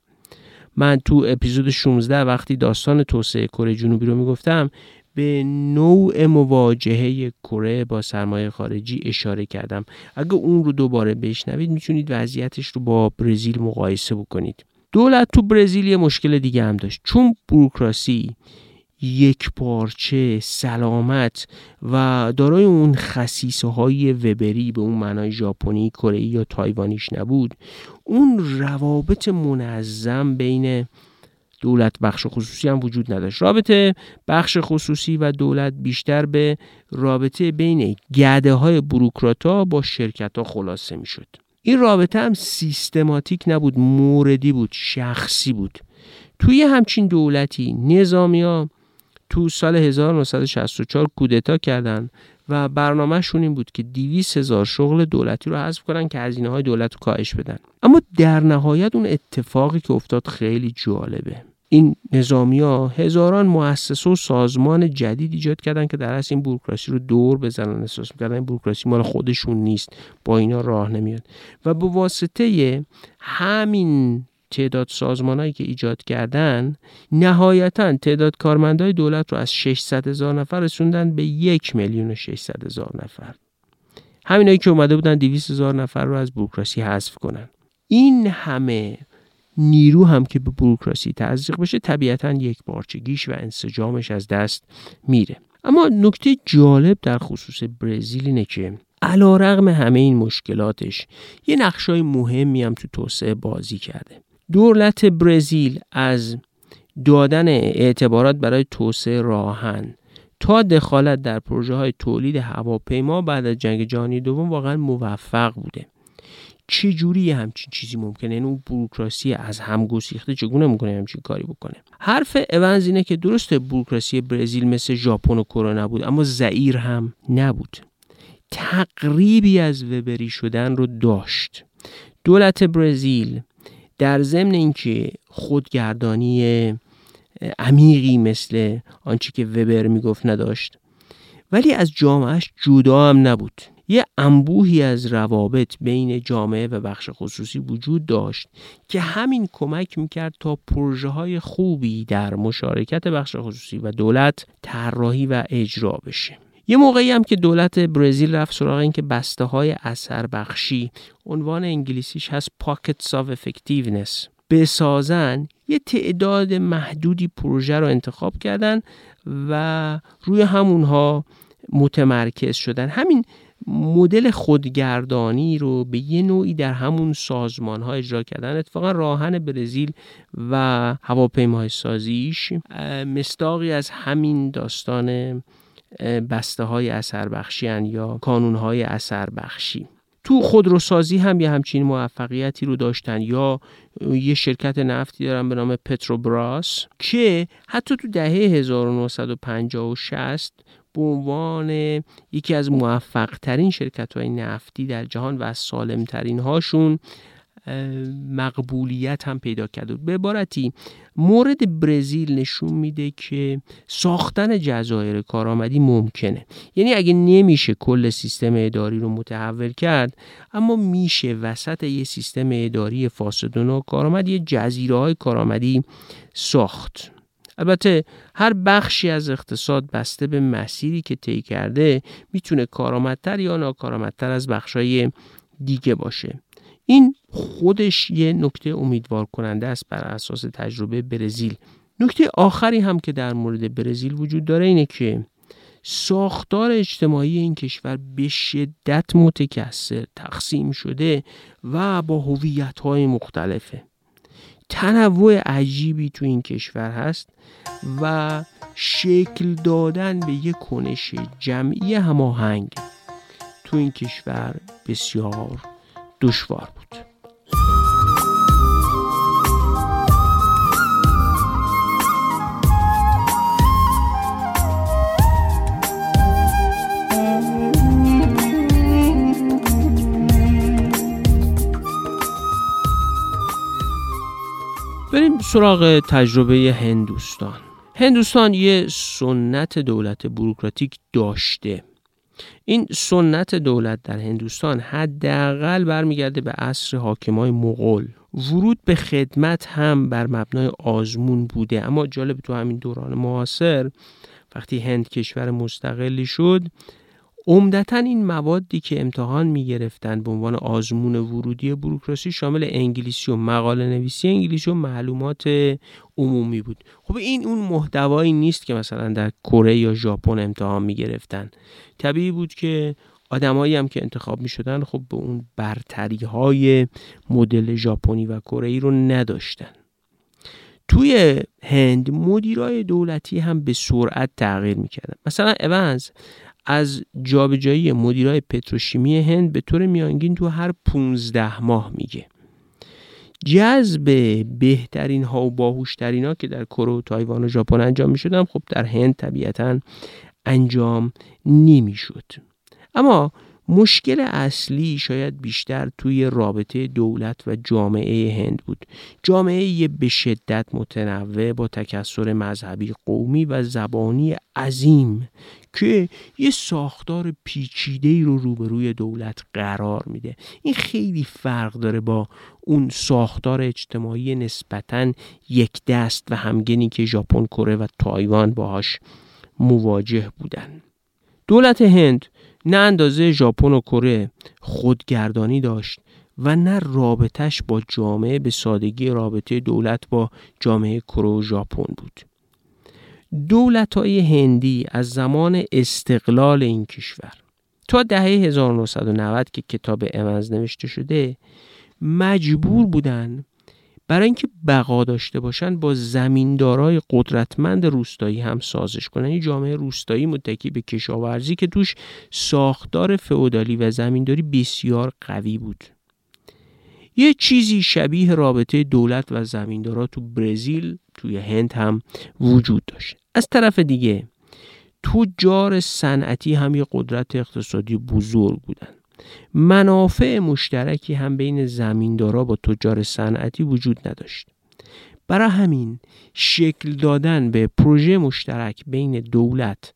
من تو اپیزود 16 وقتی داستان توسعه کره جنوبی رو می‌گفتم به نوع مواجهه کره با سرمایه خارجی اشاره کردم. اگه اون رو دوباره بشنوید می‌تونید وضعیتش رو با برزیل مقایسه بکنید. دولت تو برزیل یه مشکل دیگه هم داشت. چون بروکراسی یک پارچه سلامت و دارای اون خصیصه های وبری به اون معنای ژاپنی کره یا تایوانیش نبود اون روابط منظم بین دولت بخش خصوصی هم وجود نداشت. رابطه بخش خصوصی و دولت بیشتر به رابطه بین گده های بروکراتا با شرکت ها خلاصه می شد این رابطه هم سیستماتیک نبود موردی بود شخصی بود. توی همچین دولتی نظامی ها تو سال 1964 کودتا کردن و برنامهشون این بود که 200 هزار شغل دولتی رو حذف کنن که هزینه های دولت رو کاهش بدن. اما در نهایت اون اتفاقی که افتاد خیلی جالبه. این نظامی ها هزاران مؤسسه و سازمان جدید ایجاد کردن که در اصل این بوروکراسی رو دور بزنن احساس می‌کردن این بوروکراسی مال خودشون نیست با اینا راه نمیاد. و به واسطه همین تعداد سازمانهایی که ایجاد کردن نهایتا تعداد کارمندای دولت رو از 600 هزار نفر رسوندن به یک میلیون و 600 هزار نفر. همینایی که اومده بودن 200 هزار نفر رو از بوروکراسی حذف کنن. این همه نیرو هم که به بروکراسی تزریق بشه طبیعتا یک بارچگیش و انسجامش از دست میره. اما نکته جالب در خصوص برزیل اینه که علا رغم همه این مشکلاتش یه نقشای مهمی هم تو توسعه بازی کرده. دولت برزیل از دادن اعتبارات برای توسعه راهن. تا دخالت در پروژه های تولید هواپیما بعد از جنگ جهانی دوم واقعا موفق بوده. چه جوری همچین چیزی ممکنه؟ یعنی اون بروکراسی از هم گسیخته چگونه می‌کنه همچین کاری بکنه؟ حرف اونز اینه که درسته بروکراسی برزیل مثل ژاپن و کره نبود اما زعیر هم نبود. تقریبی از وبری شدن رو داشت. دولت برزیل در ضمن اینکه خودگردانی عمیقی مثل آنچه که وبر می‌گفت نداشت. ولی از جامعهش جدا هم نبود. یه انبوهی از روابط بین جامعه و بخش خصوصی وجود داشت که همین کمک می‌کرد تا پروژه های خوبی در مشارکت بخش خصوصی و دولت طراحی و اجرا بشه. یه موقعی هم که دولت برزیل رفت سراغ این که بسته های اثر بخشی عنوان انگلیسیش هست Pockets of Effectiveness بسازن یه تعداد محدودی پروژه رو انتخاب کردن و روی همونها متمرکز شدن. همین مدل خودگردانی رو به یه نوعی در همون سازمان ها اجرا کردن. اتفاقا راهن برزیل و هواپیماهای سازیش مستاقی از همین داستان بسته های اثر بخشی یا کانون های اثر بخشی تو خودروسازی هم یه همچین موفقیتی رو داشتن یا یه شرکت نفتی دارن به نام پتروبراس که حتی تو دهه 1950 و 60 به عنوان یکی از موفق ترین شرکت های نفتی در جهان و از سالم ترین هاشون مقبولیت هم پیدا کرده به عبارتی مورد برزیل نشون میده که ساختن جزایر کارآمدی ممکنه. یعنی اگه نمیشه کل سیستم اداری رو متحول کرد اما میشه وسط یه سیستم اداری فاسد و ناکارآمد یه جزیره های کارآمدی ساخت. البته هر بخشی از اقتصاد بسته به مسیری که طی کرده می‌تونه کارآمدتر یا ناکارآمدتر از بخشای دیگه باشه. این خودش یه نکته امیدوار کننده است بر اساس تجربه برزیل. نکته آخری هم که در مورد برزیل وجود داره اینه که ساختار اجتماعی این کشور به شدت متکثر تقسیم شده و با هویت های مختلفه. تنوع عجیبی تو این کشور هست و شکل دادن به یک کنش جمعی هماهنگ تو این کشور بسیار دشوار بریم سراغ تجربه هندوستان. هندوستان یه سنت دولت بروکراتیک داشته. این سنت دولت در هندوستان حداقل برمیگرده به عصر حاکمای مغول. ورود به خدمت هم بر مبنای آزمون بوده. اما جالب تو همین دوران معاصر وقتی هند کشور مستقلی شد عمدتا این موادی که امتحان می گرفتن به عنوان آزمون ورودی بروکراسی شامل انگلیسی و مقاله نویسی انگلیسی و معلومات عمومی بود. خب این اون محتوایی نیست که مثلا در کره یا ژاپن امتحان می گرفتن طبیعی بود که آدمایی هم که انتخاب می شدن خب به اون برتری های مدل ژاپنی و کره رو نداشتن. توی هند مدیرای دولتی هم به سرعت تغییر می‌کردن. مثلا اونز از جابجایی مدیرای پتروشیمی هند به طور میانگین تو هر 15 ماه میگه. جذب بهترین ها و باهوشترین ها که در کره و تایوان و ژاپن انجام می‌شدن خب در هند طبیعتا انجام نمی‌شد. اما مشکل اصلی شاید بیشتر توی رابطه دولت و جامعه هند بود. جامعه به شدت متنوع با تکسر مذهبی قومی و زبانی عظیم که یه ساختار پیچیده رو روبروی دولت قرار میده. این خیلی فرق داره با اون ساختار اجتماعی نسبتا یک دست و همگنی که ژاپن کره و تایوان باهاش مواجه بودن. دولت هند نه اندازه ژاپن و کره خودگردانی داشت و نه رابطش با جامعه به سادگی رابطه دولت با جامعه کره و ژاپن بود. دولت های هندی از زمان استقلال این کشور تا دهه 1990 که کتاب امز نوشته شده مجبور بودن برای اینکه بقا داشته باشن با زمیندارای قدرتمند روستایی هم سازش کنن. این جامعه روستایی متکی به کشاورزی که توش ساختار فئودالی و زمینداری بسیار قوی بود. یه چیزی شبیه رابطه دولت و زمیندارا تو برزیل توی هند هم وجود داشت. از طرف دیگه تجار صنعتی هم یه قدرت اقتصادی بزرگ بودن. منافع مشترکی هم بین زمیندارا با تجار صنعتی وجود نداشت. برای همین شکل دادن به پروژه مشترک بین دولت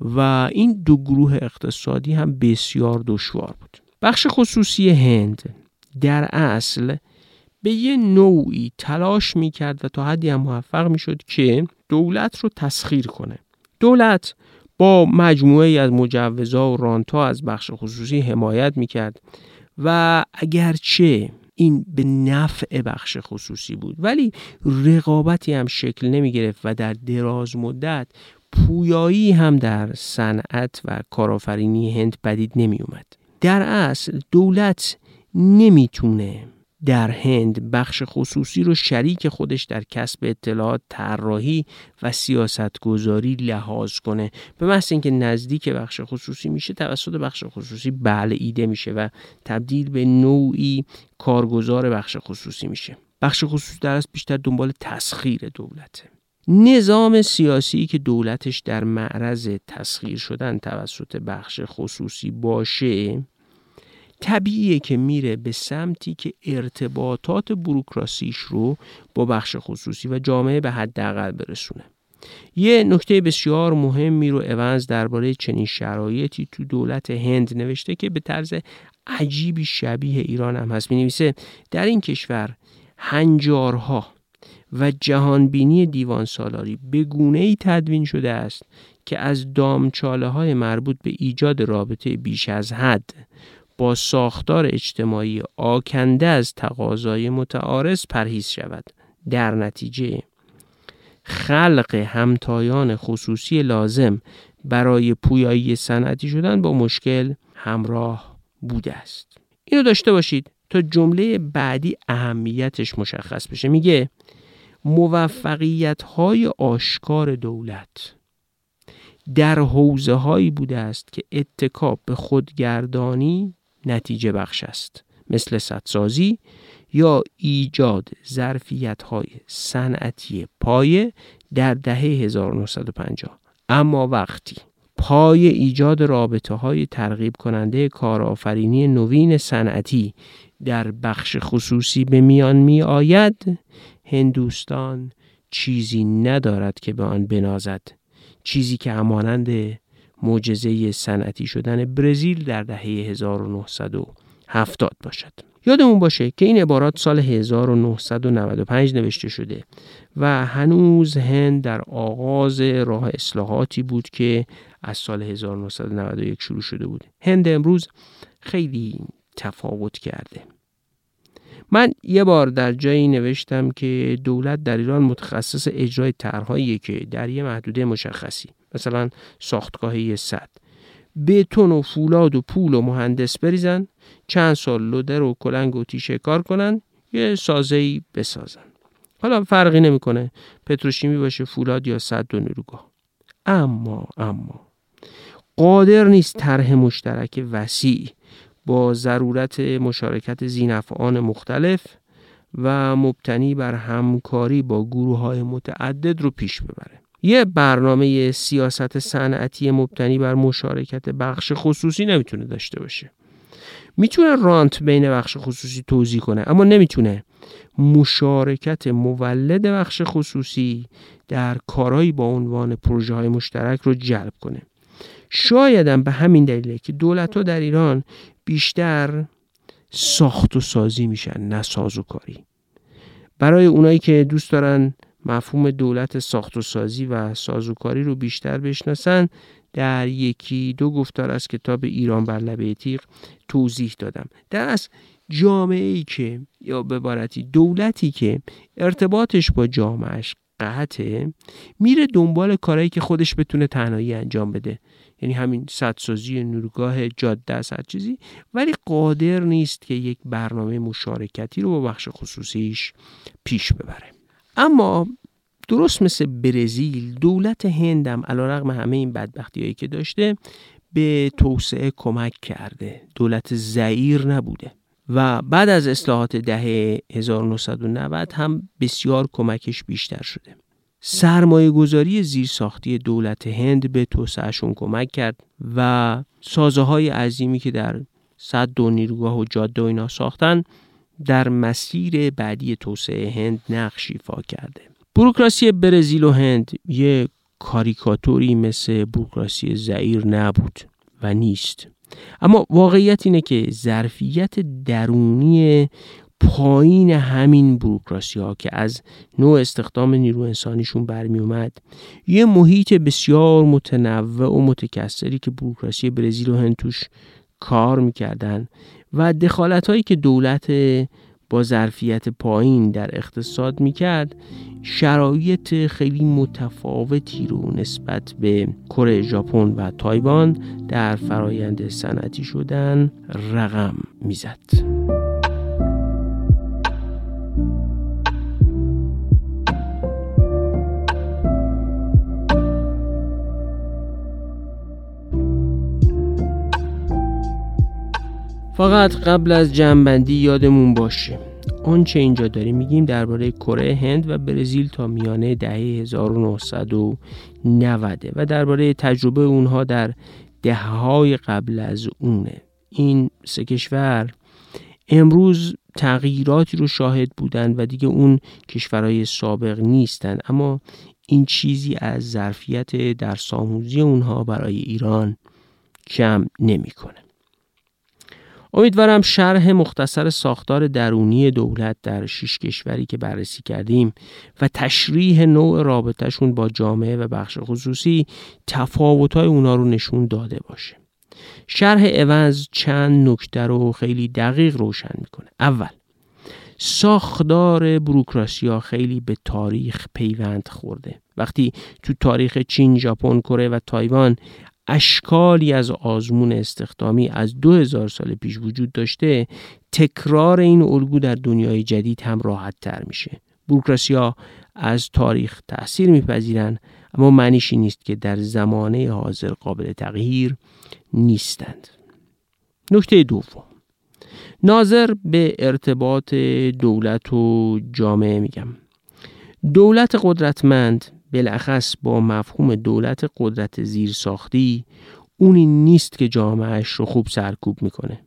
و این دو گروه اقتصادی هم بسیار دشوار بود. بخش خصوصی هند در اصل به یه نوعی تلاش می‌کرد و تا حدی هم موفق می‌شد که دولت رو تسخیر کنه. دولت با مجموعه از مجوزها و رانتا از بخش خصوصی حمایت می‌کرد و اگرچه این به نفع بخش خصوصی بود ولی رقابتی هم شکل نمی گرفت و در دراز مدت پویایی هم در صنعت و کارآفرینی هند پدید نمی اومد در اصل دولت نمی‌تونه در هند بخش خصوصی رو شریک خودش در کسب اطلاعات طراحی و سیاست گذاری لحاظ کنه. به محض اینکه نزدیک بخش خصوصی میشه توسط بخش خصوصی بله ایده میشه و تبدیل به نوعی کارگزار بخش خصوصی میشه. بخش خصوصی در است بیشتر دنبال تسخیر دولته. نظام سیاسی که دولتش در معرض تسخیر شدن توسط بخش خصوصی باشه طبیعیه که میره به سمتی که ارتباطات بروکراسیش رو با بخش خصوصی و جامعه به حداقل برسونه. یه نکته بسیار مهمی رو اونز درباره چنین شرایطی تو دولت هند نوشته که به طرز عجیبی شبیه ایران هم هست. می نویسه در این کشور هنجارها و جهانبینی دیوان سالاری به گونه ای تدوین شده است که از دامچاله های مربوط به ایجاد رابطه بیش از حد با ساختار اجتماعی آکنده از تقاضای متعارض پرهیز شود. در نتیجه خلق همتایان خصوصی لازم برای پویایی صنعتی شدن با مشکل همراه بوده است. اینو داشته باشید تا جمله بعدی اهمیتش مشخص بشه. میگه موفقیت های آشکار دولت در حوزه هایی بوده است که اتکاب به خودگردانی نتیجه بخش است. مثل سدسازی یا ایجاد ظرفیت های صنعتی پایه در دهه 1950 اما وقتی پای ایجاد رابطه های ترغیب کننده کارآفرینی نوین صنعتی در بخش خصوصی به میان می آید هندوستان چیزی ندارد که به آن بنازد. چیزی که همانند معجزه صنعتی شدن برزیل در دهه 1970 باشد. یادمون باشه که این عبارات سال 1995 نوشته شده و هنوز هند در آغاز راه اصلاحاتی بود که از سال 1991 شروع شده بود. هند امروز خیلی تفاوت کرده. من یه بار در جایی نوشتم که دولت در ایران متخصص اجرای طرحهایی که در یه محدوده مشخصی. مثلا ساختگاهی صد. بتون و فولاد و پول و مهندس بریزن چند سال لودر و کلنگ و تیشه کار کنن یه سازهی بسازن. حالا فرقی نمی‌کنه پتروشیمی باشه فولاد یا صد و نیروگاه. اما اما قادر نیست طرح مشترک وسیع با ضرورت مشارکت زینفعان مختلف و مبتنی بر همکاری با گروه های متعدد رو پیش ببره. یه برنامه سیاست صنعتی مبتنی بر مشارکت بخش خصوصی نمی‌تونه داشته باشه. می‌تونه رانت بین بخش خصوصی توضیح کنه اما نمی‌تونه. مشارکت مولد بخش خصوصی در کارهایی با عنوان پروژه های مشترک رو جلب کنه. شایدم به همین دلیله که دولت ها در ایران بیشتر ساخت و سازی میشن نه ساز و کاری برای اونایی که دوست دارن مفهوم دولت ساخت و سازی و سازوکاری رو بیشتر بشناسن. در یکی دو گفتار از کتاب ایران بر لبه تیغ توضیح دادم. در از جامعه ای که یا به عبارتی دولتی که ارتباطش با جامعهش قطعه میره دنبال کارهایی که خودش بتونه تنهایی انجام بده. یعنی همین سدسازی نورگاه جاده است هر چیزی. ولی قادر نیست که یک برنامه مشارکتی رو با بخش خصوصیش پیش ببره. اما درست مثل برزیل دولت هندم علا رقم همه این بدبختی هایی که داشته به توسعه کمک کرده. دولت زعیر نبوده. و بعد از اصلاحات دهه 1990 هم بسیار کمکش بیشتر شده. سرمایه گذاری زیرساختی دولت هند به توسعهشون کمک کرد و سازه های عظیمی که در صد و نیروگاه و جاده و اینا ساختن در مسیر بعدی توسعه هند نقش ایفا کرده. بروکراسی برزیل و هند یه کاریکاتوری مثل بروکراسی زعیر نبود و نیست. اما واقعیت اینه که ظرفیت درونی پایین همین بروکراسی ها که از نوع استخدام نیرو انسانیشون برمی اومد یه محیط بسیار متنوع و متکثری که بروکراسی برزیل و هند توش کار می‌کردن و دخالت هایی که دولت با ظرفیت پایین در اقتصاد می‌کرد شرایط خیلی متفاوتی رو نسبت به کره ژاپن و تایوان در فرایند صنعتی شدن رقم می‌زد. فقط قبل از جنبندی یادمون باشه. آنچه اینجا داریم میگیم درباره کره هند و برزیل تا میانه دهه 1990 و درباره تجربه اونها در دهه های قبل از اونه. این سه کشور امروز تغییراتی رو شاهد بودن و دیگه اون کشورهای سابق نیستن. اما این چیزی از ظرفیت در ساموزی اونها برای ایران کم نمی‌کنه. امیدوارم شرح مختصر ساختار درونی دولت در شش کشوری که بررسی کردیم و تشریح نوع رابطهشون با جامعه و بخش خصوصی تفاوتهای اونا رو نشون داده باشه. شرح عوض چند نکته رو خیلی دقیق روشن می‌کنه. اول ساختار بروکراسیا خیلی به تاریخ پیوند خورده وقتی تو تاریخ چین، ژاپن، کره و تایوان اشکالی از آزمون استخدامی از دو هزار سال پیش وجود داشته تکرار این الگو در دنیای جدید هم راحت تر میشه. بروکراسیا از تاریخ تأثیر میپذیرن اما معنیش نیست که در زمانه حاضر قابل تغییر نیستند. نکته دوم. ناظر به ارتباط دولت و جامعه میگم. دولت قدرتمند بالاخص با مفهوم دولت قدرت زیر ساختی اونی نیست که جامعهش رو خوب سرکوب می‌کنه.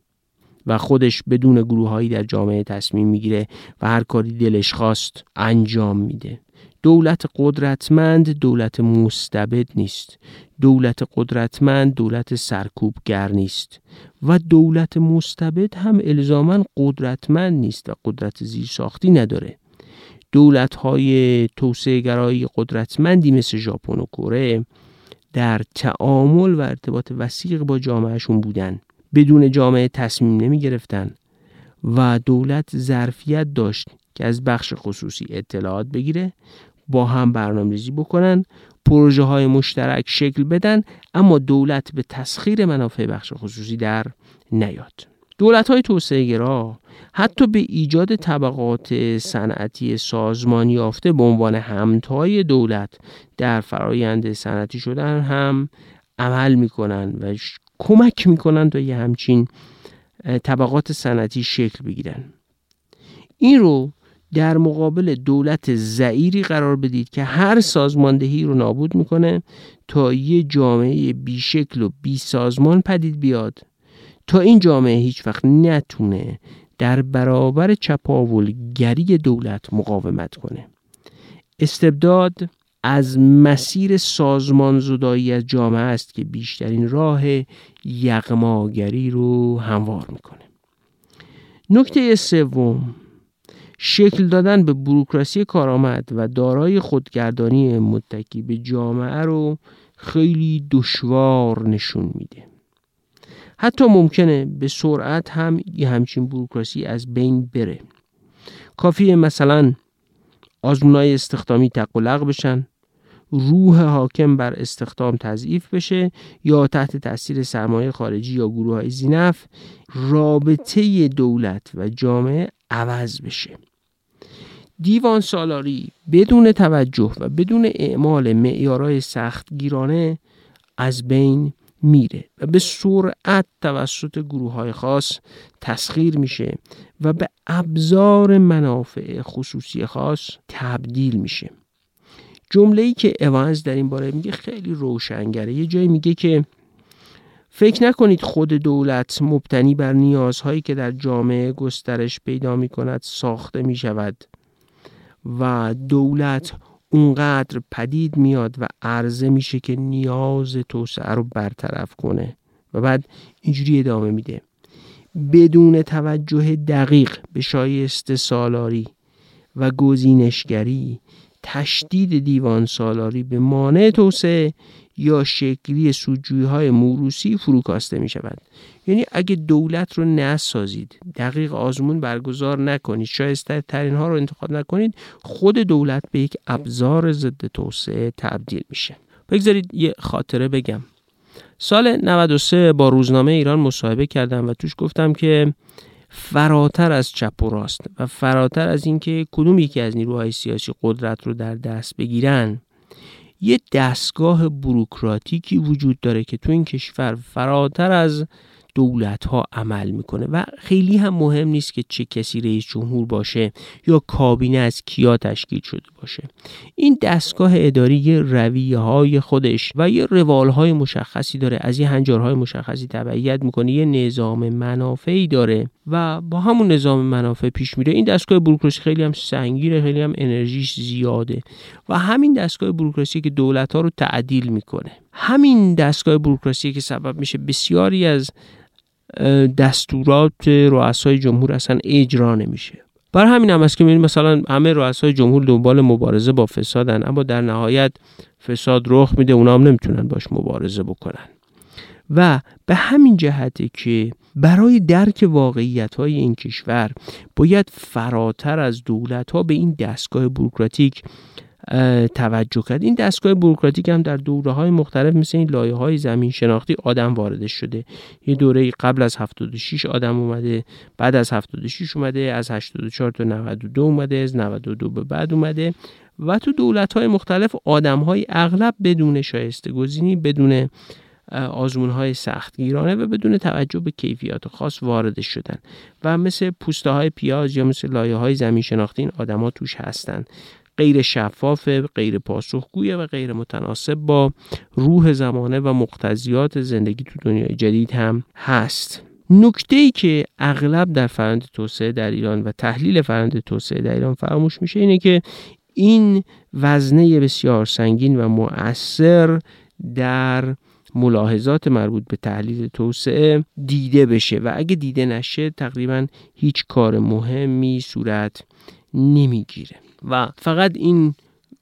و خودش بدون گروههایی در جامعه تصمیم می‌گیره و هر کاری دلش خواست انجام میده. دولت قدرتمند دولت مستبد نیست. دولت قدرتمند دولت سرکوبگر نیست. و دولت مستبد هم الزاما قدرتمند نیست و قدرت زیرساختی نداره. دولت های توسعه گرایی قدرتمندی مثل ژاپن و کره در تعامل و ارتباط وسیق با جامعهشون بودن. بدون جامعه تصمیم نمی گرفتن و دولت ظرفیت داشت که از بخش خصوصی اطلاعات بگیره با هم برنامه‌ریزی بکنن پروژه های مشترک شکل بدن اما دولت به تسخیر منافع بخش خصوصی در نیاد. دولت های توسعه حتی به ایجاد طبقات صنعتی سازمانی یافته به عنوان همتای دولت در فرایند صنعتی شدن هم عمل می‌کنن و کمک می‌کنن تا یه همچین طبقات صنعتی شکل بگیرن. این رو در مقابل دولت زعیری قرار بدید که هر سازماندهی رو نابود می‌کنه تا یه جامعه بیشکل و بی سازمان پدید بیاد. تا این جامعه هیچ وقت نتونه در برابر چپاولگری دولت مقاومت کنه. استبداد از مسیر سازمان زدایی از جامعه است که بیشترین راه یغماگری رو هموار می‌کنه. نکته سوم شکل دادن به بروکراسی کارآمد و دارای خودگردانی متکی به جامعه رو خیلی دشوار نشون میده. حتی ممکنه به سرعت هم یه همچین بروکراسی از بین بره. کافیه مثلا آزمونای استخدامی تقلق بشن روح حاکم بر استخدام تضعیف بشه یا تحت تاثیر سرمایه خارجی یا گروه های زینف رابطه دولت و جامعه عوض بشه. دیوان سالاری بدون توجه و بدون اعمال معیارهای سختگیرانه از بین میره و به سرعت توسط گروه های خاص تسخیر میشه و به ابزار منافع خصوصی خاص تبدیل میشه. جمله ای که اوانز در این باره میگه خیلی روشنگره. یه جایی میگه که فکر نکنید خود دولت مبتنی بر نیازهایی که در جامعه گسترش پیدا می کند ساخته می شود و دولت اونقدر پدید میاد و عرضه میشه که نیاز توسعه رو برطرف کنه. و بعد اینجوری ادامه میده. بدون توجه دقیق به شایسته سالاری و گزینشگری تشدید دیوان سالاری به مانع توسعه یا شکلی سوجوی های موروسی فروکاسته می شود یعنی اگه دولت رو نسازید دقیق آزمون برگزار نکنید شایسته ترین ها رو انتخاب نکنید خود دولت به یک ابزار ضد توسعه تبدیل میشه. بگذارید یه خاطره بگم. سال 93 با روزنامه ایران مصاحبه کردم و توش گفتم که فراتر از چپ و راست و فراتر از اینکه کدوم یکی از نیروهای سیاسی قدرت رو در دست بگیرن یه دستگاه بروکراتیکی وجود داره که تو این کشور فراتر از دولت ها عمل می‌کنه و خیلی هم مهم نیست که چه کسی رئیس جمهور باشه یا کابینه از کیا تشکیل شده باشه. این دستگاه اداری یه رویه های خودش و یه روال های مشخصی داره از یه هنجارهای مشخصی تبعیت می‌کنه یه نظام منافعی داره. و با همون نظام منافع پیش میره. این دستگاه بروکراسی خیلی هم سنگیره خیلی هم انرژیش زیاده. و همین دستگاه بروکراسی که دولت ها رو تعدیل می‌کنه. همین دستگاه بروکراسی که سبب میشه بسیاری از دستورات رؤسای جمهور اصلا اجرا نمیشه. بر همین هم است که می‌بینیم مثلا همه رؤسای جمهور دنبال مبارزه با فسادن اما در نهایت فساد رخ میده اونا هم نمی‌تونن باش مبارزه بکنن. و به همین جهته که برای درک واقعیت های این کشور باید فراتر از دولت ها به این دستگاه بروکراتیک توجه کرد. این دستگاه بروکراتیک هم در دوره های مختلف مثل این لایه های زمین شناختی آدم وارد شده. یه دوره قبل از 76 آدم اومده بعد از 76 اومده از 84 تا 92 اومده از 92 به بعد اومده و تو دولت های مختلف آدم های اغلب بدون شایسته گزینی بدون آزمون های سختگیرانه و بدون توجه به کیفیات خاص وارد شدن و مثل پوسته های پیاز یا مثل لایه های زمین شناختی این آدما توش هستن غیر شفاف، غیر پاسخگویه و غیر متناسب با روح زمانه و مقتضیات زندگی تو دنیای جدید هم هست. نکته ای که اغلب در فرند توسعه در ایران و تحلیل فرند توسعه در ایران فراموش میشه اینه که این وزنه بسیار سنگین و مؤثر در ملاحظات مربوط به تحلیل توسعه دیده بشه و اگه دیده نشه تقریبا هیچ کار مهمی صورت نمی‌گیره. و فقط این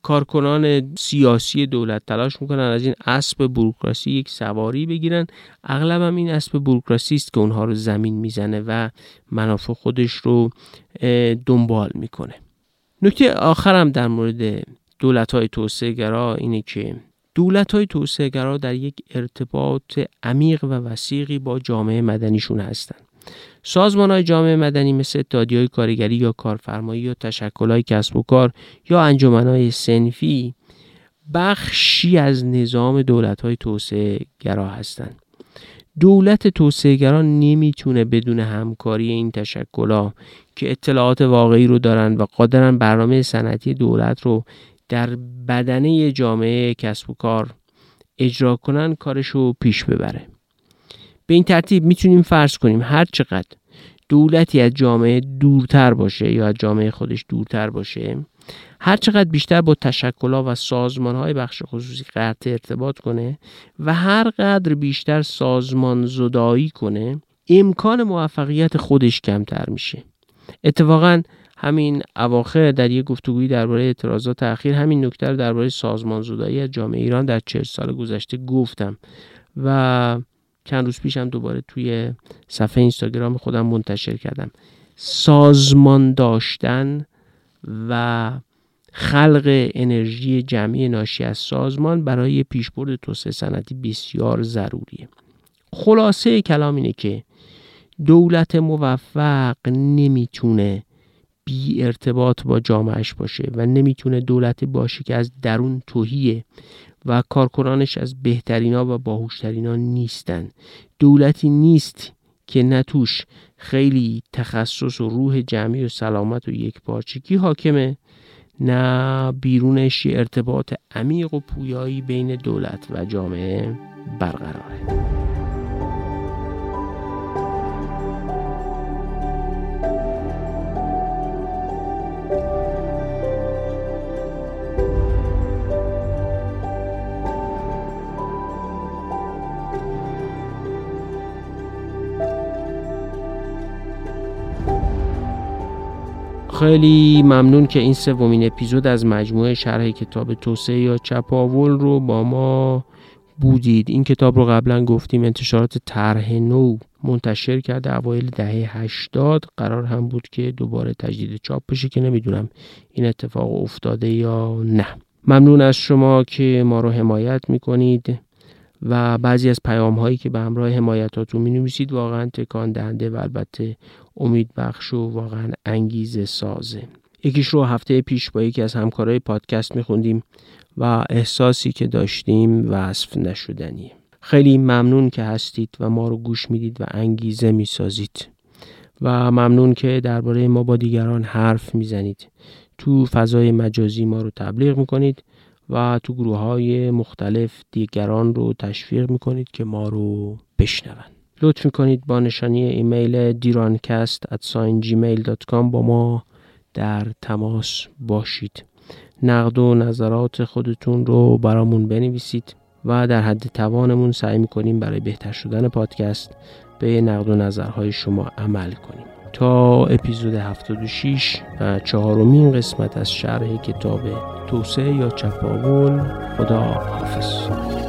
کارکنان سیاسی دولت تلاش می‌کنن از این اسب بروکراسی یک سواری بگیرن. اغلب هم این اسب بروکراسی است که اونها رو زمین می‌زنه و منافع خودش رو دنبال می‌کنه. نکته آخرم در مورد دولت های توسعه گرا اینه که دولت های توسعه گرا در یک ارتباط عمیق و وسیقی با جامعه مدنیشون هستند سازمان های جامعه مدنی مثل اتحادی های کارگری یا کارفرمایی یا تشکل های کسب و کار یا انجمن های سنفی بخشی از نظام دولت های توسعه گرا هستند. دولت توسعه نمی‌تونه بدون همکاری این تشکل که اطلاعات واقعی رو دارن و قادرن برنامه صنعتی دولت رو در بدنه جامعه کسب و کار اجرا کنن کارش رو پیش ببره. به این ترتیب می‌تونیم فرض کنیم هر چقدر دولتی از جامعه دورتر باشه یا از جامعه خودش دورتر باشه هر چقدر بیشتر با تشکلها و سازمان های بخش خصوصی قطع ارتباط کنه و هر قدر بیشتر سازمان زدایی کنه امکان موفقیت خودش کمتر میشه. اتفاقا همین اواخر در یک گفتگویی درباره اعتراضات اخیر همین نکته رو درباره سازمان زدایی از جامعه ایران در چهل سال گذشته گفتم و چند روز پیشم دوباره توی صفحه اینستاگرام خودم منتشر کردم. سازمان داشتن و خلق انرژی جمعی ناشی از سازمان برای پیشبرد توسعه صنعتی بسیار ضروریه. خلاصه کلام اینه که دولت موفق نمی‌تونه بی ارتباط با جامعش باشه و نمی‌تونه دولتی باشه که از درون توهیه و کارکنانش از بهترینا و باهوشترینا نیستن. دولتی نیست که نتوش خیلی تخصص و روح جمعی و سلامت و یک پارچگی حاکمه نه بیرونش ارتباط عمیق و پویایی بین دولت و جامعه برقراره. خیلی ممنون که این سومین اپیزود از مجموعه شرح کتاب توسعه یا چپاول رو با ما بودید. این کتاب رو قبلا گفتیم انتشارات طرح نو منتشر کرده اوایل دهه 80 قرار هم بود که دوباره تجدید چاپ بشه که نمی‌دونم این اتفاق افتاده یا نه. ممنون از شما که ما رو حمایت می‌کنید. و بعضی از پیام هایی که به همراه حمایتاتون می نویسید واقعا تکان دهنده و البته امید بخش و واقعا انگیزه سازه یکیش رو هفته پیش با یکی از همکارای پادکست می خوندیم و احساسی که داشتیم وصف نشدنیه. خیلی ممنون که هستید و ما رو گوش می‌دید و انگیزه می‌سازید. و ممنون که درباره ما با دیگران حرف می‌زنید. تو فضای مجازی ما رو تبلیغ می‌کنید. و تو گروه های مختلف دیگران رو تشویق می‌کنید که ما رو بشنون. لطف می‌کنید با نشانی ایمیل دیرانکست با ما در تماس باشید. نقد و نظرات خودتون رو برامون بنویسید و در حد توانمون سعی می‌کنیم برای بهتر شدن پادکست به نقد و نظرهای شما عمل کنیم. تا اپیزود 76 و چهارمین قسمت از شرح کتاب توسعه یا چپاول. خدا حافظ